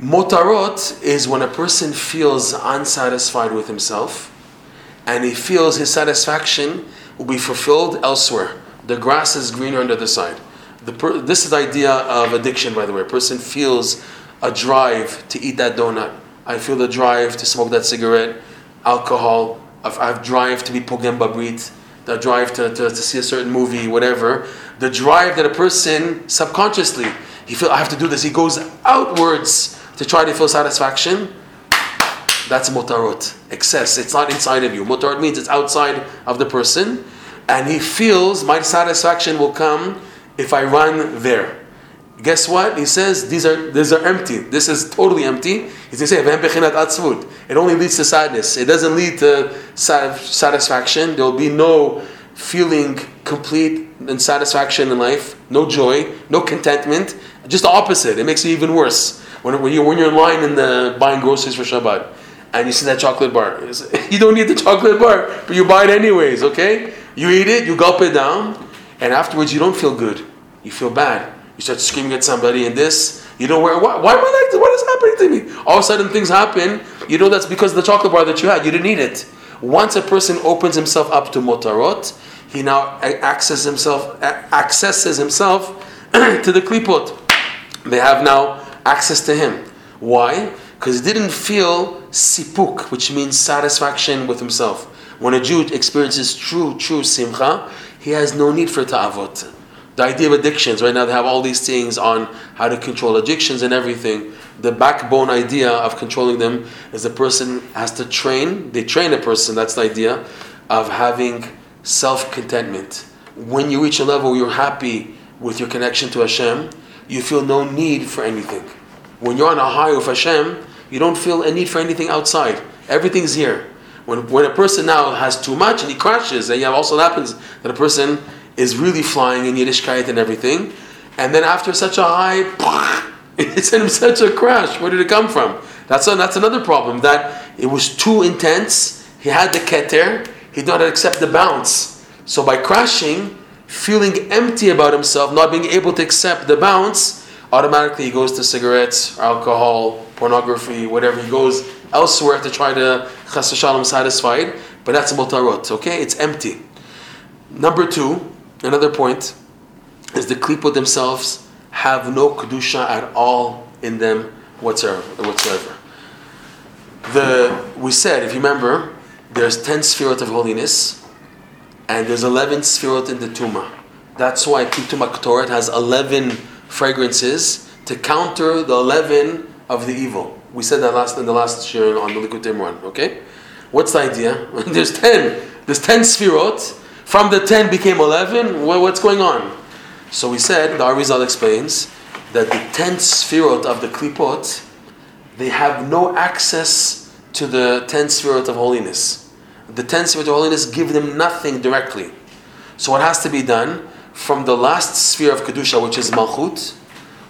Motarot is when a person feels unsatisfied with himself and he feels his satisfaction will be fulfilled elsewhere. The grass is greener on the other side. Per- this is the idea of addiction, by the way. A person feels a drive to eat that donut. I feel the drive to smoke that cigarette, alcohol. I have drive to be pogem babrit, the drive to, to, to see a certain movie, whatever. The drive that a person subconsciously, he feel I have to do this. He goes outwards to try to feel satisfaction that's motarot, excess. It's not inside of you. Motarot means it's outside of the person, and he feels my satisfaction will come if I run there. Guess what? He says these are these are empty. This is totally empty. He's to say It only leads to sadness. It doesn't lead to satisfaction. There will be no feeling complete and satisfaction in life, no joy, no contentment. Just the opposite. It makes it even worse. When, when, you, when you're in line in the buying groceries for Shabbat and you see that chocolate bar, you don't need the chocolate bar, but you buy it anyways, okay? You eat it, you gulp it down, and afterwards you don't feel good. You feel bad. You start screaming at somebody and this. You know where? Why, why am I like? What is happening to me? All of a sudden things happen. You know that's because the chocolate bar that you had. You didn't eat it. Once a person opens himself up to motarot, he now accesses himself accesses himself to the klipot. They have now access to him. Why? Because he didn't feel sipuk, which means satisfaction with himself. When a Jew experiences true, true simcha, he has no need for ta'avot. The idea of addictions, right now they have all these things on how to control addictions and everything. The backbone idea of controlling them is a person has to train, they train a person, that's the idea, of having self contentment. When you reach a level you're happy with your connection to Hashem, you feel no need for anything. When you're on a high with Hashem, you don't feel a need for anything outside. Everything's here. When, when a person now has too much and he crashes, and you have also happens that a person is really flying in Yiddishkeit and everything, and then after such a high, it's in such a crash. Where did it come from? That's, a, that's another problem, that it was too intense. He had the keter, he did not accept the bounce. So by crashing, feeling empty about himself, not being able to accept the bounce, automatically he goes to cigarettes, alcohol, pornography, whatever. He goes elsewhere to try to chas shalom satisfied, but that's motarot. Okay, it's empty. Number two, another point is the klipot themselves have no kedusha at all in them whatsoever. Whatsoever. The we said, if you remember, there's ten sefirot of holiness and there's 11 sfirot in the Tuma. That's why Kituma Ktoret has 11 fragrances to counter the 11 of the evil. We said that last in the last year on the Likutei Moharan, okay? What's the idea? there's 10. There's 10 sfirot. From the 10 became 11. what's going on? So we said, the Arizal explains, that the 10 sfirot of the Klipot, they have no access to the 10 sfirot of holiness the ten spheres of holiness give them nothing directly. So what has to be done from the last sphere of kedusha, which is malchut,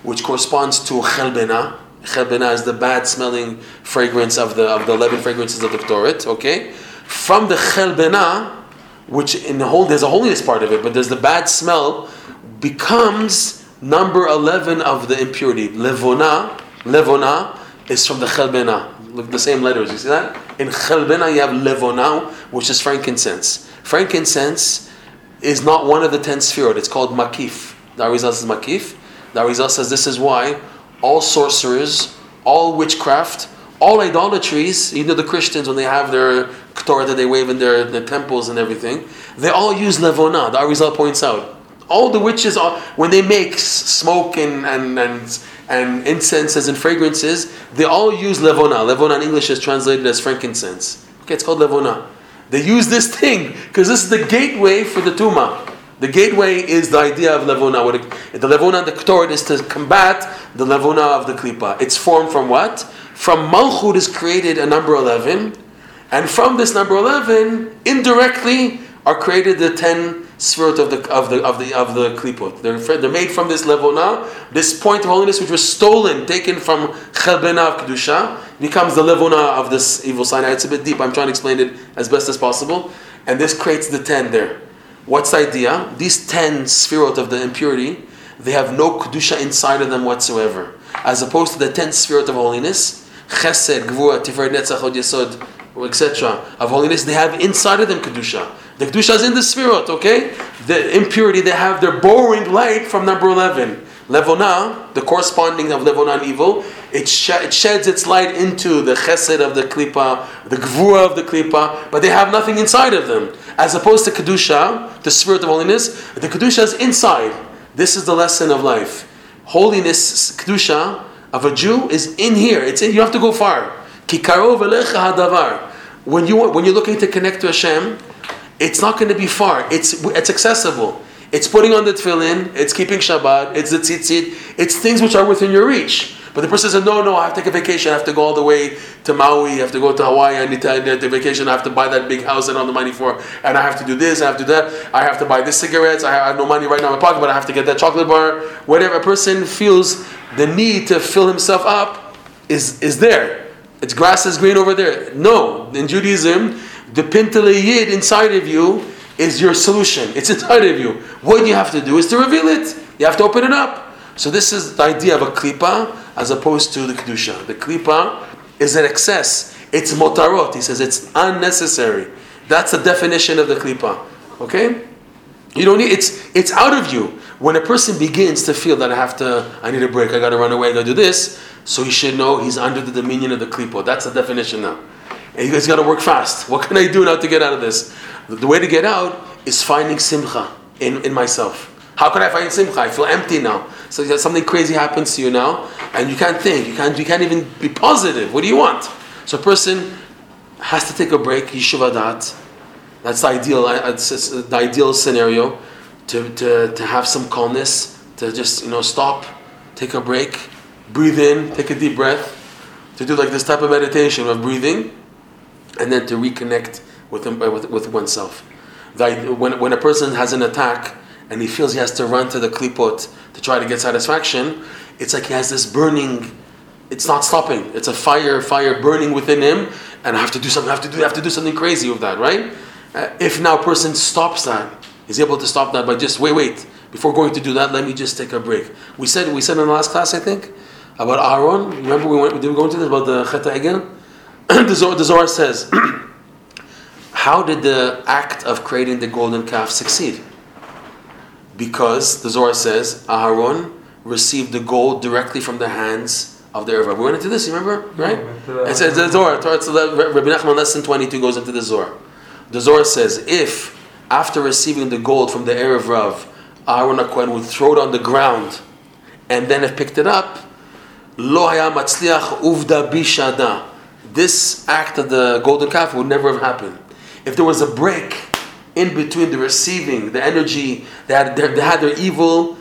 which corresponds to chelbena. Chelbena is the bad smelling fragrance of the of the eleven fragrances of the Torah, Okay, from the chelbena, which in the whole there's a holiness part of it, but there's the bad smell, becomes number eleven of the impurity. Levona, levona is from the chelbena. Look the same letters. You see that? In Chelbena you have levona, which is frankincense. Frankincense is not one of the ten sefirot. It's called Makif. The says Makif. The says this is why all sorcerers, all witchcraft, all idolatries, even the Christians when they have their Torah that they wave in their, their temples and everything, they all use Levona. The Arizal points out. All the witches, are, when they make smoke and, and, and and incenses and fragrances, they all use levona. Levona in English is translated as frankincense. Okay, it's called levona. They use this thing because this is the gateway for the tuma. The gateway is the idea of levona. What the levona the ktoret is to combat the levona of the klipa. It's formed from what? From malchut is created a number eleven, and from this number eleven, indirectly are created the ten spirit of the of the of the of the klipot. They're, they're made from this levona, this point of holiness which was stolen, taken from chelbena of kedusha, becomes the levona of this evil sign. It's a bit deep. I'm trying to explain it as best as possible, and this creates the ten there. What's the idea? These ten sfirot of the impurity, they have no kedusha inside of them whatsoever, as opposed to the ten sfirot of holiness, chesed, gvura, tiferet, netzach, hod yesod, etc. of holiness. They have inside of them kedusha. The Kedusha is in the Sfirot, okay? The impurity, they have their borrowing light from number 11. Levona, the corresponding of Levona and evil, it, sh- it sheds its light into the chesed of the klipa, the gvura of the klipa, but they have nothing inside of them. As opposed to Kedusha, the spirit of holiness, the Kedusha is inside. This is the lesson of life. Holiness, Kedusha, of a Jew is in here. It's in, you have to go far. When, you, when you're looking to connect to Hashem, it's not going to be far. It's it's accessible. It's putting on the tefillin. It's keeping Shabbat. It's the tzitzit. It's things which are within your reach. But the person says, no, no, I have to take a vacation. I have to go all the way to Maui. I have to go to Hawaii. I need to, I need to vacation. I have to buy that big house I don't have the money for. And I have to do this. I have to do that. I have to buy this cigarettes. I have no money right now in my pocket, but I have to get that chocolate bar. Whatever a person feels the need to fill himself up is, is there. It's grass is green over there. No, in Judaism, the pintele yid inside of you is your solution. It's inside of you. What you have to do is to reveal it. You have to open it up. So this is the idea of a klipa as opposed to the kedusha. The klipa is an excess. It's motarot. He says it's unnecessary. That's the definition of the klipa. Okay? You don't need it's it's out of you. When a person begins to feel that I have to, I need a break, I gotta run away, I gotta do this, so he should know he's under the dominion of the klipo. That's the definition now. And he's gotta work fast. What can I do now to get out of this? The, the way to get out is finding simcha in, in myself. How can I find simcha? I feel empty now. So something crazy happens to you now, and you can't think. You can't. You can't even be positive. What do you want? So a person has to take a break. Yeshivadat. That's the ideal. uh, it's the ideal scenario to, to, to have some calmness. To just you know stop, take a break, breathe in, take a deep breath. To do like this type of meditation of breathing, and then to reconnect with uh, with, with oneself. The, when, when a person has an attack and he feels he has to run to the klipot to try to get satisfaction, it's like he has this burning. It's not stopping. It's a fire, fire burning within him, and I have to do something. I have to do. I have to do something crazy with that, right? Uh, if now a person stops that, he's able to stop that by just wait, wait. Before going to do that, let me just take a break. We said we said in the last class, I think, about Aaron. Remember we went. Did we go into this about the Chet again? the, Zohar, the Zohar says, how did the act of creating the golden calf succeed? Because the Zohar says Aharon received the gold directly from the hands of the Erev. We went into this, you remember? Right? It says the Zohar, it's the- Rabbi Nachman lesson 22 goes into the Zohar. The Zohar says, if after receiving the gold from the Erev Rav, Aaron HaKohen would throw it on the ground and then have picked it up, Lo haya matzliach uvda bishada. This act of the golden calf would never have happened. If there was a break in between the receiving, the energy, they had, they had their evil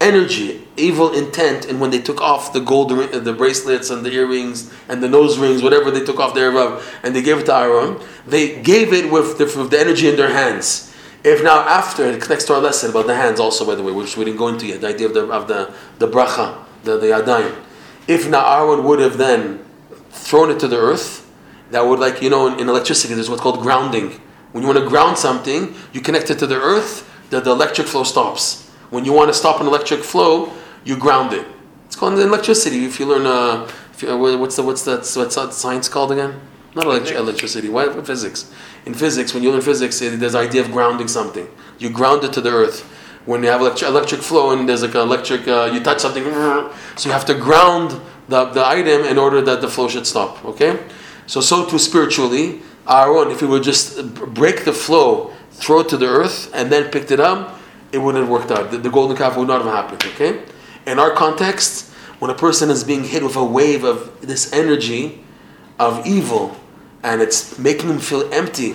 energy, evil intent, and when they took off the gold, the bracelets and the earrings and the nose rings, whatever they took off their Rav, and they gave it to Aaron, they gave it with the, with the energy in their hands. If now after, it connects to our lesson about the hands also, by the way, which we didn't go into yet, the idea of the, of the, the bracha, the, the yadayim. If now Aaron would have then thrown it to the earth, that would like, you know, in, in electricity, there's what's called grounding. When you want to ground something, you connect it to the earth, the, the electric flow stops. When you want to stop an electric flow, you ground it. It's called electricity. If you learn, uh, if you, what's the what's that what's that science called again? Not electric, electricity. Why physics? In physics, when you learn physics, it- there's the idea of grounding something. You ground it to the earth. When you have electric, electric flow and there's like an electric, uh, you touch something, so you have to ground the, the item in order that the flow should stop. Okay, so so too spiritually, Aaron, if he would just break the flow, throw it to the earth, and then picked it up, it wouldn't have worked out. The, the golden calf would not have happened. Okay, in our context, when a person is being hit with a wave of this energy of evil, and it's making him feel empty,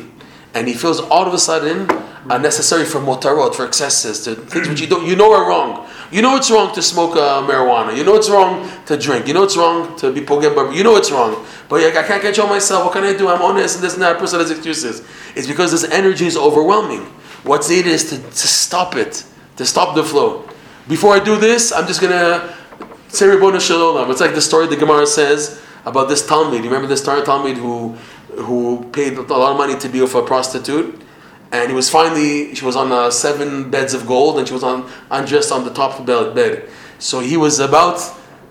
and he feels all of a sudden unnecessary for motarot, for excesses, to things which you don't, you know are wrong. You know it's wrong to smoke uh, marijuana. You know it's wrong to drink. You know it's wrong to be pogem, but you know it's wrong. But like, I can't control myself. What can I do? I'm honest, and this and that. Person has excuses. It's because this energy is overwhelming. What's needed is to, to stop it, to stop the flow. Before I do this, I'm just gonna say Ribbon Shalom. It's like the story the Gemara says about this Talmud. You remember this Talmud who who paid a lot of money to be with a prostitute, and he was finally she was on uh, seven beds of gold, and she was on undressed on the top of the bed. So he was about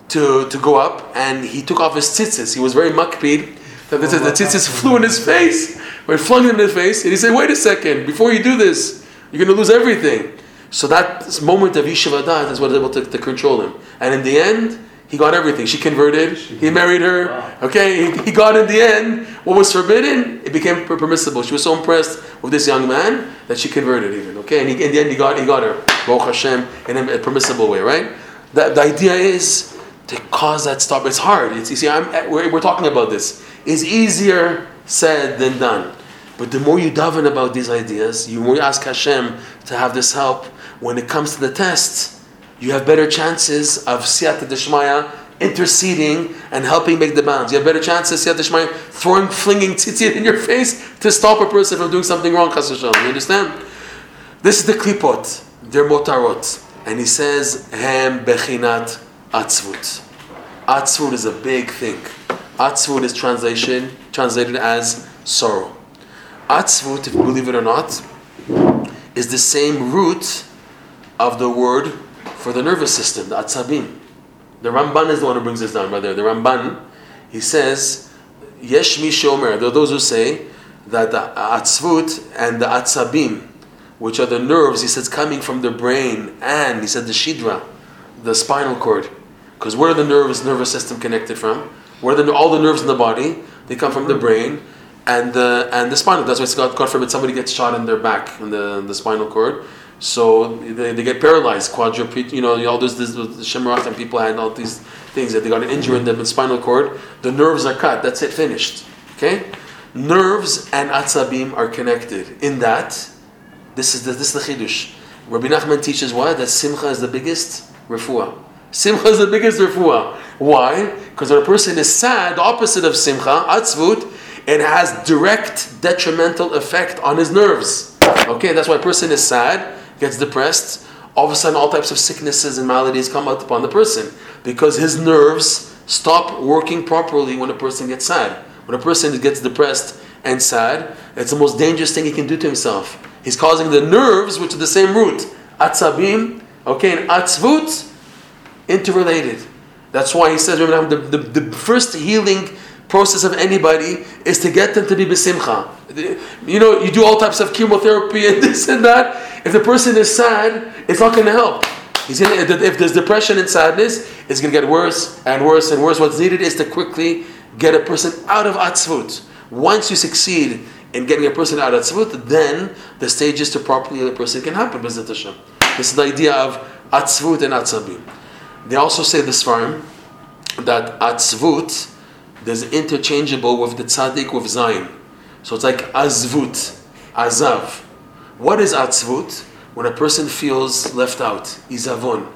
to to go up, and he took off his tzitzis. He was very makpid. that The, the tzitzis flew in his face, or flung in his face, and he said, "Wait a second! Before you do this, you're going to lose everything." So that moment of Yeshiva is what able to, to control him. And in the end, he got everything. She converted, he married her. Okay, he, he got in the end what was forbidden, it became permissible. She was so impressed with this young man that she converted even. Okay, and he, in the end, he got, he got her, Baruch Hashem, in a permissible way, right? The, the idea is to cause that stop. It's hard. It's, you see, I'm, we're, we're talking about this. It's easier said than done. But the more you daven about these ideas, the more you ask Hashem to have this help, when it comes to the test, you have better chances of siyata deshmaya interceding and helping make the balance. You have better chances, Siyata Deshmaya, throwing, flinging tzitzit in your face to stop a person from doing something wrong, Chas. You understand? This is the klipot, their motarot. And he says, Hem bechinat atzvut. Atzvut is a big thing. Atzvut is translation translated as sorrow. Atzvut, if you believe it or not, is the same root of the word for the nervous system, the atzabim. The Ramban is the one who brings this down, brother. The Ramban, he says, Yesh mi shomer. There are those who say that the atzvut and the atzabim, which are the nerves, he says, coming from the brain, and he said the shidra, the spinal cord. Because where are the nerves, nervous system connected from? Where the, all the nerves in the body? They come from the brain and the and the spinal. That's why it's God, God forbid somebody gets shot in their back in the the spinal cord. So they, they get paralyzed, quadruped, you know, all this, this Shemarach and people had all these things that they got an injury in the spinal cord. The nerves are cut. That's it, finished. Okay, nerves and atzabim are connected. In that, this is the, this is the chidush. Rabbi Nachman teaches why that simcha is the biggest refuah. Simcha is the biggest refuah. Why? Because when a person is sad, the opposite of simcha, atzvut, it has direct detrimental effect on his nerves. Okay, that's why a person is sad, gets depressed. All of a sudden, all types of sicknesses and maladies come out upon the person because his nerves stop working properly when a person gets sad. When a person gets depressed and sad, it's the most dangerous thing he can do to himself. He's causing the nerves, which are the same root, atzabim, okay, and atzvut, interrelated. That's why he says, remember, the, the, the first healing process of anybody is to get them to be besimcha. You know, you do all types of chemotherapy and this and that. If the person is sad, it's not going to help. He's gonna, if there's depression and sadness, it's going to get worse and worse and worse. What's needed is to quickly get a person out of atzvut. Once you succeed in getting a person out of atzvut, then the stages to properly a person can happen. This is the idea of atzvut and atzabim. They also say this farm that atzvut is interchangeable with the tzaddik with zayin. So it's like azvut, azav. What is atzvut? When a person feels left out, izavon.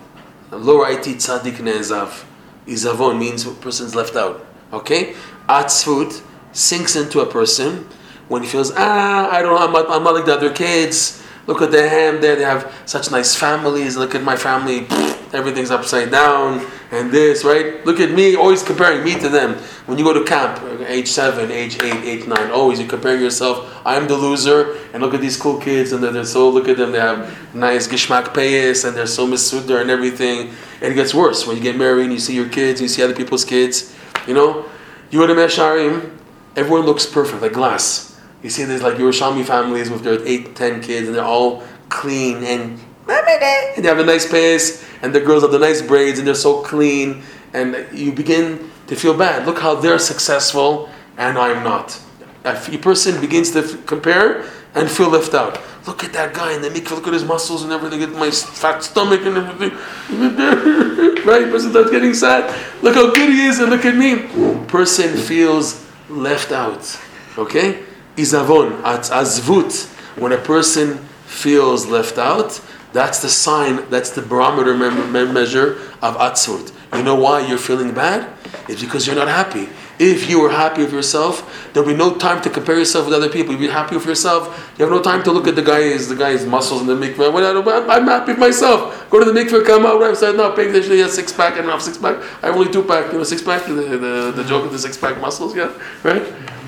Lower it tzaddik ne'ezav. Izavon means a person's left out. Okay? Atzvut sinks into a person when he feels, ah, I don't I'm I'm not like the other kids. Look at them there, they have such nice families. Look at my family, everything's upside down, and this, right? Look at me, always comparing me to them. When you go to camp, age seven, age eight, age nine, always you compare yourself. I'm the loser, and look at these cool kids, and they're, they're so, look at them, they have nice gishmak payas, and they're so misudar and everything. And it gets worse when you get married and you see your kids, you see other people's kids. You know, you go to Mesharim, everyone looks perfect, like glass. You see there's like Yerushalmi families with their eight, ten kids, and they're all clean and and they have a nice pace, and the girls have the nice braids, and they're so clean, and you begin to feel bad. Look how they're successful, and I'm not. A person begins to f- compare and feel left out. Look at that guy in the mikveh. Look at his muscles and everything. At my fat stomach and everything. right? Person starts getting sad. Look how good he is, and look at me. Person feels left out. Okay? Izavon, azvut. When a person feels left out, that's the sign, that's the barometer me- measure of atzvut. You know why you're feeling bad? It's because you're not happy. If you were happy with yourself, there'll be no time to compare yourself with other people. You'll be happy with yourself. You have no time to look at the guy's the guy's muscles in the mikveh. I'm happy with myself. Go to the mikveh, come out. Right? Say, no, paying attention. He has six pack. I have six pack. I have only two pack. You know, six pack. The, the, the joke of the six pack muscles. Yeah, right.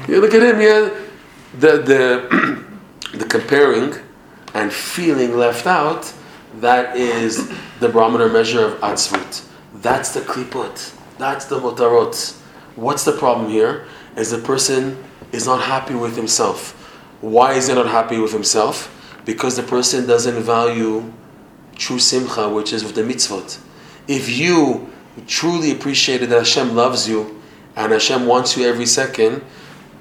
You look at him. Yeah, the the the comparing and feeling left out. That is the barometer measure of atzvut. That's the klipot. That's the motarot. What's the problem here? Is the person is not happy with himself. Why is he not happy with himself? Because the person doesn't value true simcha, which is with the mitzvot. If you truly appreciated that Hashem loves you and Hashem wants you every second,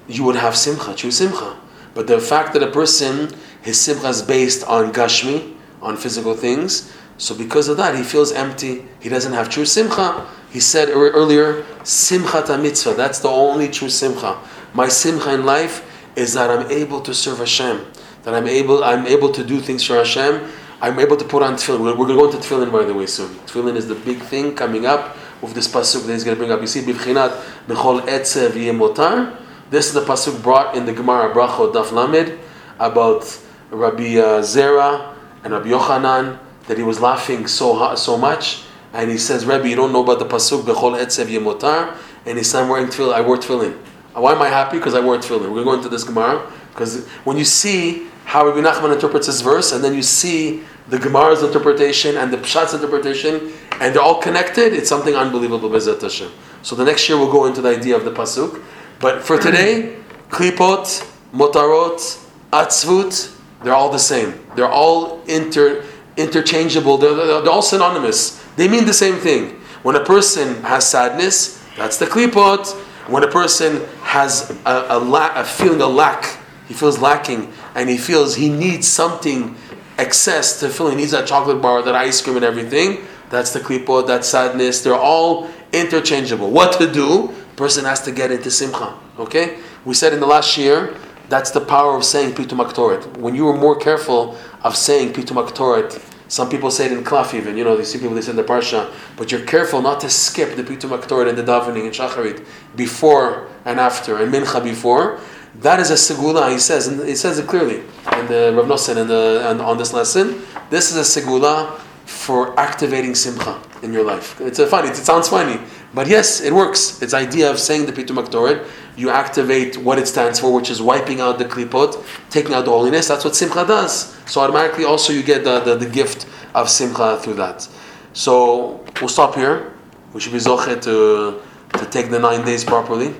you would have simcha, true simcha. But the fact that a person, his simcha is based on gashmi, on physical things, so because of that, he feels empty. He doesn't have true simcha. He said earlier, simcha ta mitzvah. That's the only true simcha. My simcha in life is that I'm able to serve Hashem. That I'm able, I'm able to do things for Hashem. I'm able to put on tefillin. We're, we're going to go into tefillin by the way soon. Tefillin is the big thing coming up. with this pasuk that he's going to bring up. You see, bivchinat bechol etzev yemotar. This is the pasuk brought in the Gemara Brachot Daf Lamed about Rabbi uh, Zera and Rabbi Yochanan that he was laughing so so much, and he says, Rabbi, you don't know about the pasuk bechol etzev yemotar, and he said, I'm wearing tefillin. I wore tefillin. Why am I happy? Because I wore tefillin. We're going to go into this Gemara because when you see how Rabbi Nachman interprets this verse, and then you see the Gemara's interpretation and the Pshat's interpretation, and they're all connected, it's something unbelievable, Hashem. So the next year we'll go into the idea of the Pasuk. But for today, Klipot, Motarot, Atzvut, they're all the same. They're all inter, interchangeable, they're, they're, they're all synonymous. They mean the same thing. When a person has sadness, that's the Klipot. When a person has a, a, la- a feeling of lack, he feels lacking, and he feels he needs something excess to fill. He needs that chocolate bar, that ice cream, and everything. That's the klipot, that's sadness. They're all interchangeable. What to do? Person has to get into simcha. Okay? We said in the last year, that's the power of saying pitum aktoret. When you are more careful of saying pitum aktoret, some people say it in klaf even, you know, they see people they say in the parsha, but you're careful not to skip the pitum aktoret and the davening and shacharit before and after, and mincha before. That is a segula, he says, and he says it clearly in the Rav Nosson and, the, and on this lesson. This is a segula for activating simcha in your life. It's a funny, it sounds funny, but yes, it works. It's idea of saying the Pitum Aktoret. You activate what it stands for, which is wiping out the klipot, taking out the holiness. That's what simcha does. So automatically, also you get the, the, the gift of simcha through that. So we'll stop here. We should be zochet to to take the nine days properly,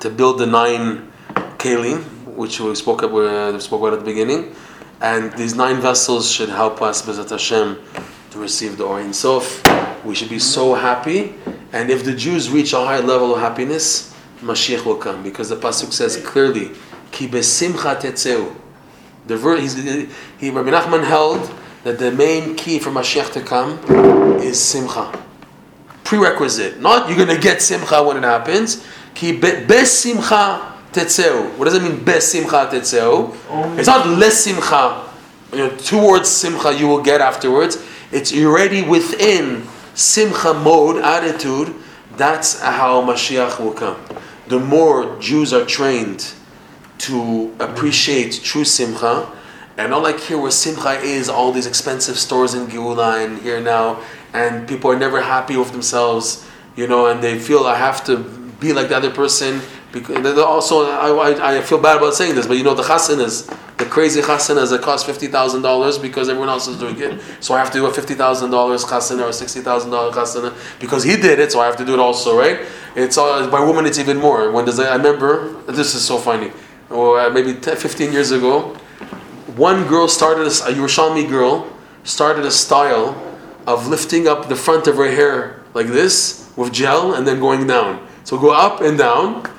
to build the nine kelim, which we spoke about, uh, spoke about at the beginning, and these nine vessels should help us, Bezat Hashem, to receive the Or Ein Sof. We should be so happy, and if the Jews reach a high level of happiness, Mashiach will come, because the pasuk says clearly, "Ki besimcha tetzeu." The ver- he's, he, Rabbi Nachman held that the main key for Mashiach to come is simcha. Prerequisite, not you're gonna get simcha when it happens. Ki be- besimcha tetzeu. What does it mean besimcha tetzeu? It's not less simcha. You know, towards simcha you will get afterwards. It's already within simcha mode attitude. That's how Mashiach will come. The more Jews are trained to appreciate true simcha, and not like here where simcha is all these expensive stores in Geula and here now, and people are never happy with themselves, you know, and they feel I have to be like the other person. Because also, I, I, I feel bad about saying this, but you know, the chasanas, the crazy chasanas that cost fifty thousand dollars because everyone else is doing it, so I have to do a fifty thousand dollars chasana or sixty thousand dollars chasana because he did it, so I have to do it also, right? It's all by woman, it's even more. When does I, I remember this is so funny, or uh, maybe 10, 15 years ago, one girl started a, a Yerushalmi girl started a style of lifting up the front of her hair like this with gel and then going down. So go up and down,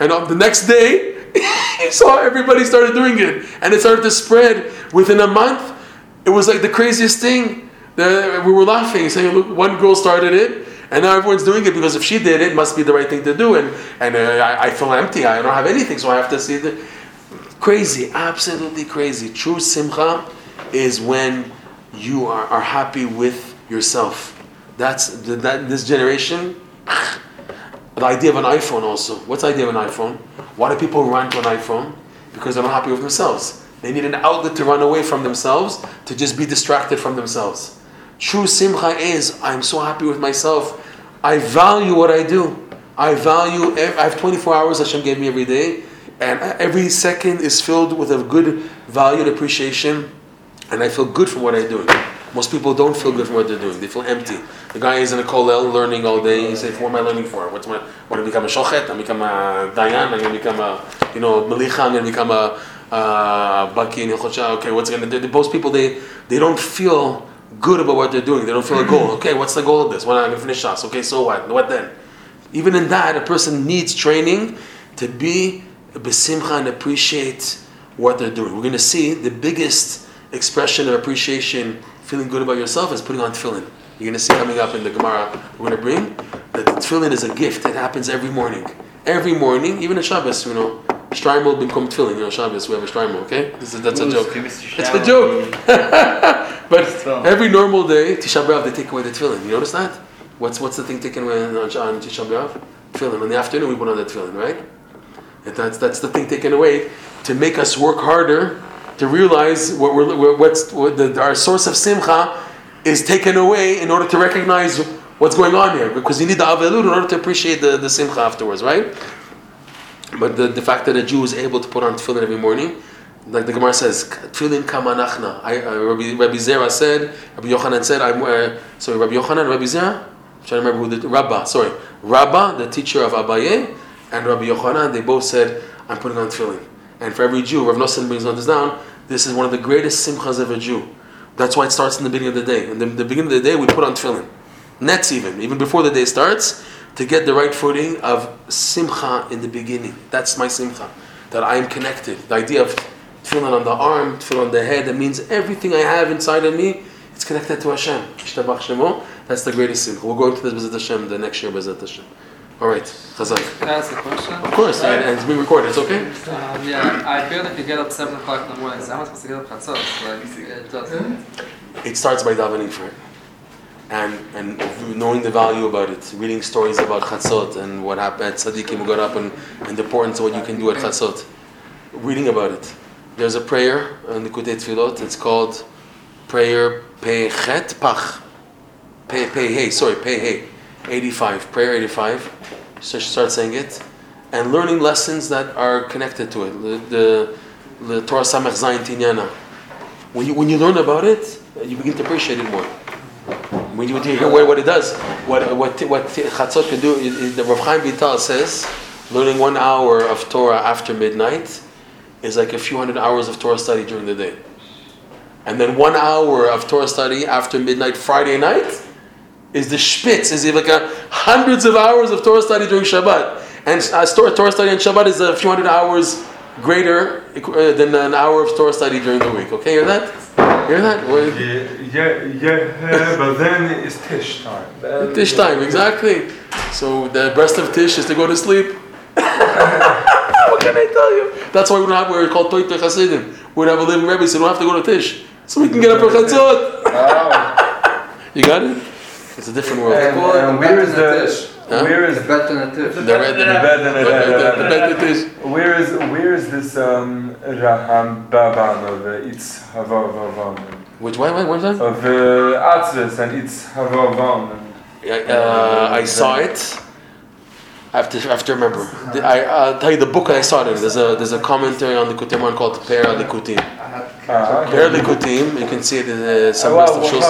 and on the next day, saw everybody started doing it, and it started to spread. Within a month, it was like the craziest thing. We were laughing, saying, "Look, one girl started it." And now everyone's doing it because if she did it, it must be the right thing to do. And and uh, I, I feel empty. I don't have anything, so I have to see the crazy, absolutely crazy. True simcha is when you are, are happy with yourself. That's that this generation. The idea of an iPhone also. What's the idea of an iPhone? Why do people run to an iPhone? Because they're not happy with themselves. They need an outlet to run away from themselves, to just be distracted from themselves. True simcha is I'm so happy with myself. I value what I do. I value. I have 24 hours that Hashem gave me every day, and every second is filled with a good value and appreciation, and I feel good from what I do. Most people don't feel good from what they're doing. They feel empty. The guy is in a kollel learning all day. He says, "What am I learning for? What's my? Want to become a shochet? I'm become a dayan. I'm to become a, you know, melicha. I'm to become a, baki and Hilchot Okay, what's to do? Most people they they don't feel good about what they're doing. They don't feel a goal. Okay, what's the goal of this? When I'm going to finish shas. Okay, so what? What then? Even in that, a person needs training to be a besimcha and appreciate what they're doing. We're to see the biggest expression of appreciation, feeling good about yourself, is putting on tefillin. You're going to see coming up in the Gemara. We're going to bring that the tefillin is a gift. It happens every morning. Every morning, even at Shabbos, you know. Shtreimel become tefillin. You know, Shabbos, we have a Shtreimel, okay? This is, that's a joke. It's a joke. but every normal day, Tisha B'Av, they take away the tefillin. You notice that? What's what's the thing taken away on, on Tisha B'Av? Tefillin. In the afternoon, we put on the tefillin, right? And that's that's the thing taken away to make us work harder to realize what we're what's what the, our source of simcha is taken away in order to recognize what's going on here because you need the aveilut in order to appreciate the, the simcha afterwards, right? But the, the fact that a Jew is able to put on tefillin every morning, like the Gemara says, tefillin kamanachna. I, uh, Rabbi, Rabbi Zera said, Rabbi Yochanan said, I'm uh, sorry, Rabbi Yochanan, Rabbi Zera. I'm trying to remember who the Rabba, sorry, Rabba, the teacher of Abaye, and Rabbi Yochanan. They both said, I'm putting on tefillin. And for every Jew, Rav Nosson brings this down. This is one of the greatest simchas of a Jew. That's why it starts in the beginning of the day. In the, the beginning of the day, we put on tefillin. Netz even, even before the day starts, to get the right footing of simcha in the beginning. That's my simcha. That I am connected. The idea of tefillin on the arm, tefillin on the head, that means everything I have inside of me, it's connected to Hashem. That's the greatest simcha. We'll go into this Bezat Hashem the next year, Bezat Hashem. All right, Chazak. Can I ask a question? Of course, and, and it's being recorded. It's okay. Um, yeah, I feel like you get up 7 o'clock in the morning, so how am I supposed to get up at? Like, it doesn't. It starts by davening for it, and and knowing the value about it, reading stories about Chatzot and what happened. Tzaddikim who got up and, and the importance of what you can do at Chatzot. Reading about it. There's a prayer in the Kutei Tfilot. It's called prayer Pechet Pach. Pe Pe Hey. Sorry, Pe Hey. 85. Prayer 85. So start saying it, and learning lessons that are connected to it. The Torah Samech Zayin Tinyana. When you when you learn about it, you begin to appreciate it more. When you, hear what, it does, what what what Chatzot can do, the Rav Chaim Vital says, learning one hour of Torah after midnight is like a few hundred hours of Torah study during the day, and then one hour of Torah study after midnight Friday night is the spitz, is like a hundreds of hours of Torah study during Shabbat, and uh, Torah study on Shabbat is a few hundred hours greater uh, than an hour of Torah study during the week. Okay, hear that? Hear that? Well, Yeah, yeah, yeah, but then it's Tish time. Then- Tish time, exactly. So the breast of Tish is to go to sleep. what can I tell you? That's why we don't have we're called Toite Chasidim. We don't have a living Rebbe, so we don't have to go to Tish. So we can get up for Chatzot. Wow. You got it? It's a different world. And, Call and the where is bet the. Huh? where The is bet and a tish. The red, the, the bed and the, the the, the, bed? the, the Where is where is this um Raham Baban of uh, It's Havavan Which, why, why, what's that? of uh, Atzves and It's Havavan? Uh, I saw it. I have to, I have to remember. I, I'll tell you the book I saw it in. There's a, there's a commentary on the Kutimon called Biur Likutim. Ah, Biur Likutim, you can see it in uh, some list of shows.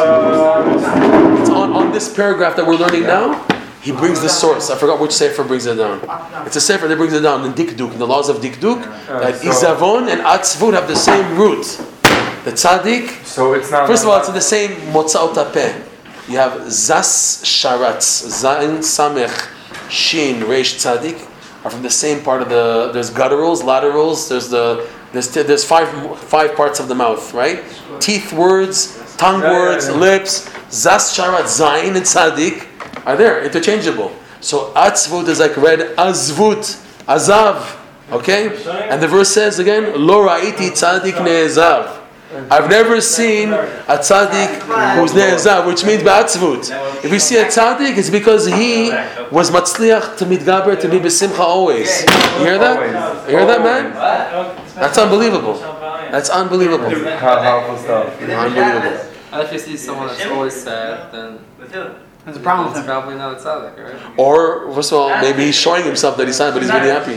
It's on, on this paragraph that we're learning now. He brings the source. I forgot which sefer brings it down. It's a sefer that brings it down in Dikduk, in the laws of Dikduk, that Izavon and Atzvut have the same root. The tzaddik, So it's not. first of all, it's in the same motzaot peh. You have Zas Sharatz, Zain Samech, Shin, Reish Tzaddik, are from the same part of the. There's gutturals, laterals. There's the. There's, there's five five parts of the mouth, right? Teeth words, tongue words, lips. Zas Sharat, Zain, and Tzaddik are there, interchangeable. So Atzvut is like read Azvut, Azav. Okay? And the verse says again, Lo ra'iti tzaddik ne'ezav. I've never seen a tzaddik who's ne'ezav, which means ba'atzvut. If you see a tzaddik, it's because he was matzliach to mitgaber, to be besimcha always. You hear that? You hear that, man? That's unbelievable. That's unbelievable. How. Unbelievable. And if you see someone that's always sad, then There's a problem with it's him. probably not a tzaddik, right? Or, first of all, maybe he's showing himself that he's sad, but he's really happy.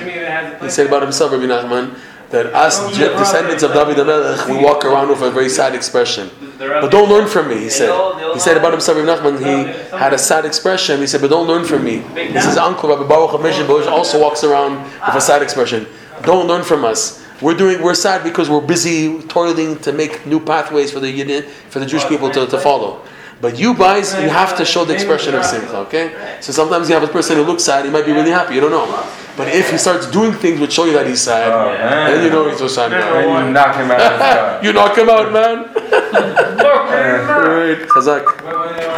He said about himself, Rabbi Nachman, that us descendants of David HaMelech, we walk around with a very sad expression. But don't learn from me, he said. He said about himself, Rabbi Nachman, he had a sad expression. He said, but don't learn from me. His uncle, Rabbi Baruch HaMeshach also walks around with a sad expression. Don't learn from us. We're doing. We're sad because we're busy toiling to make new pathways for the for the Jewish people to, to follow. But you guys, you have to show the expression of simcha, okay? So sometimes you have a person who looks sad, he might be really happy, you don't know. But if he starts doing things which show you that he's sad, Oh, then you know he's so sad. And you knock him out you knock him out, man. job. Right, Chazak.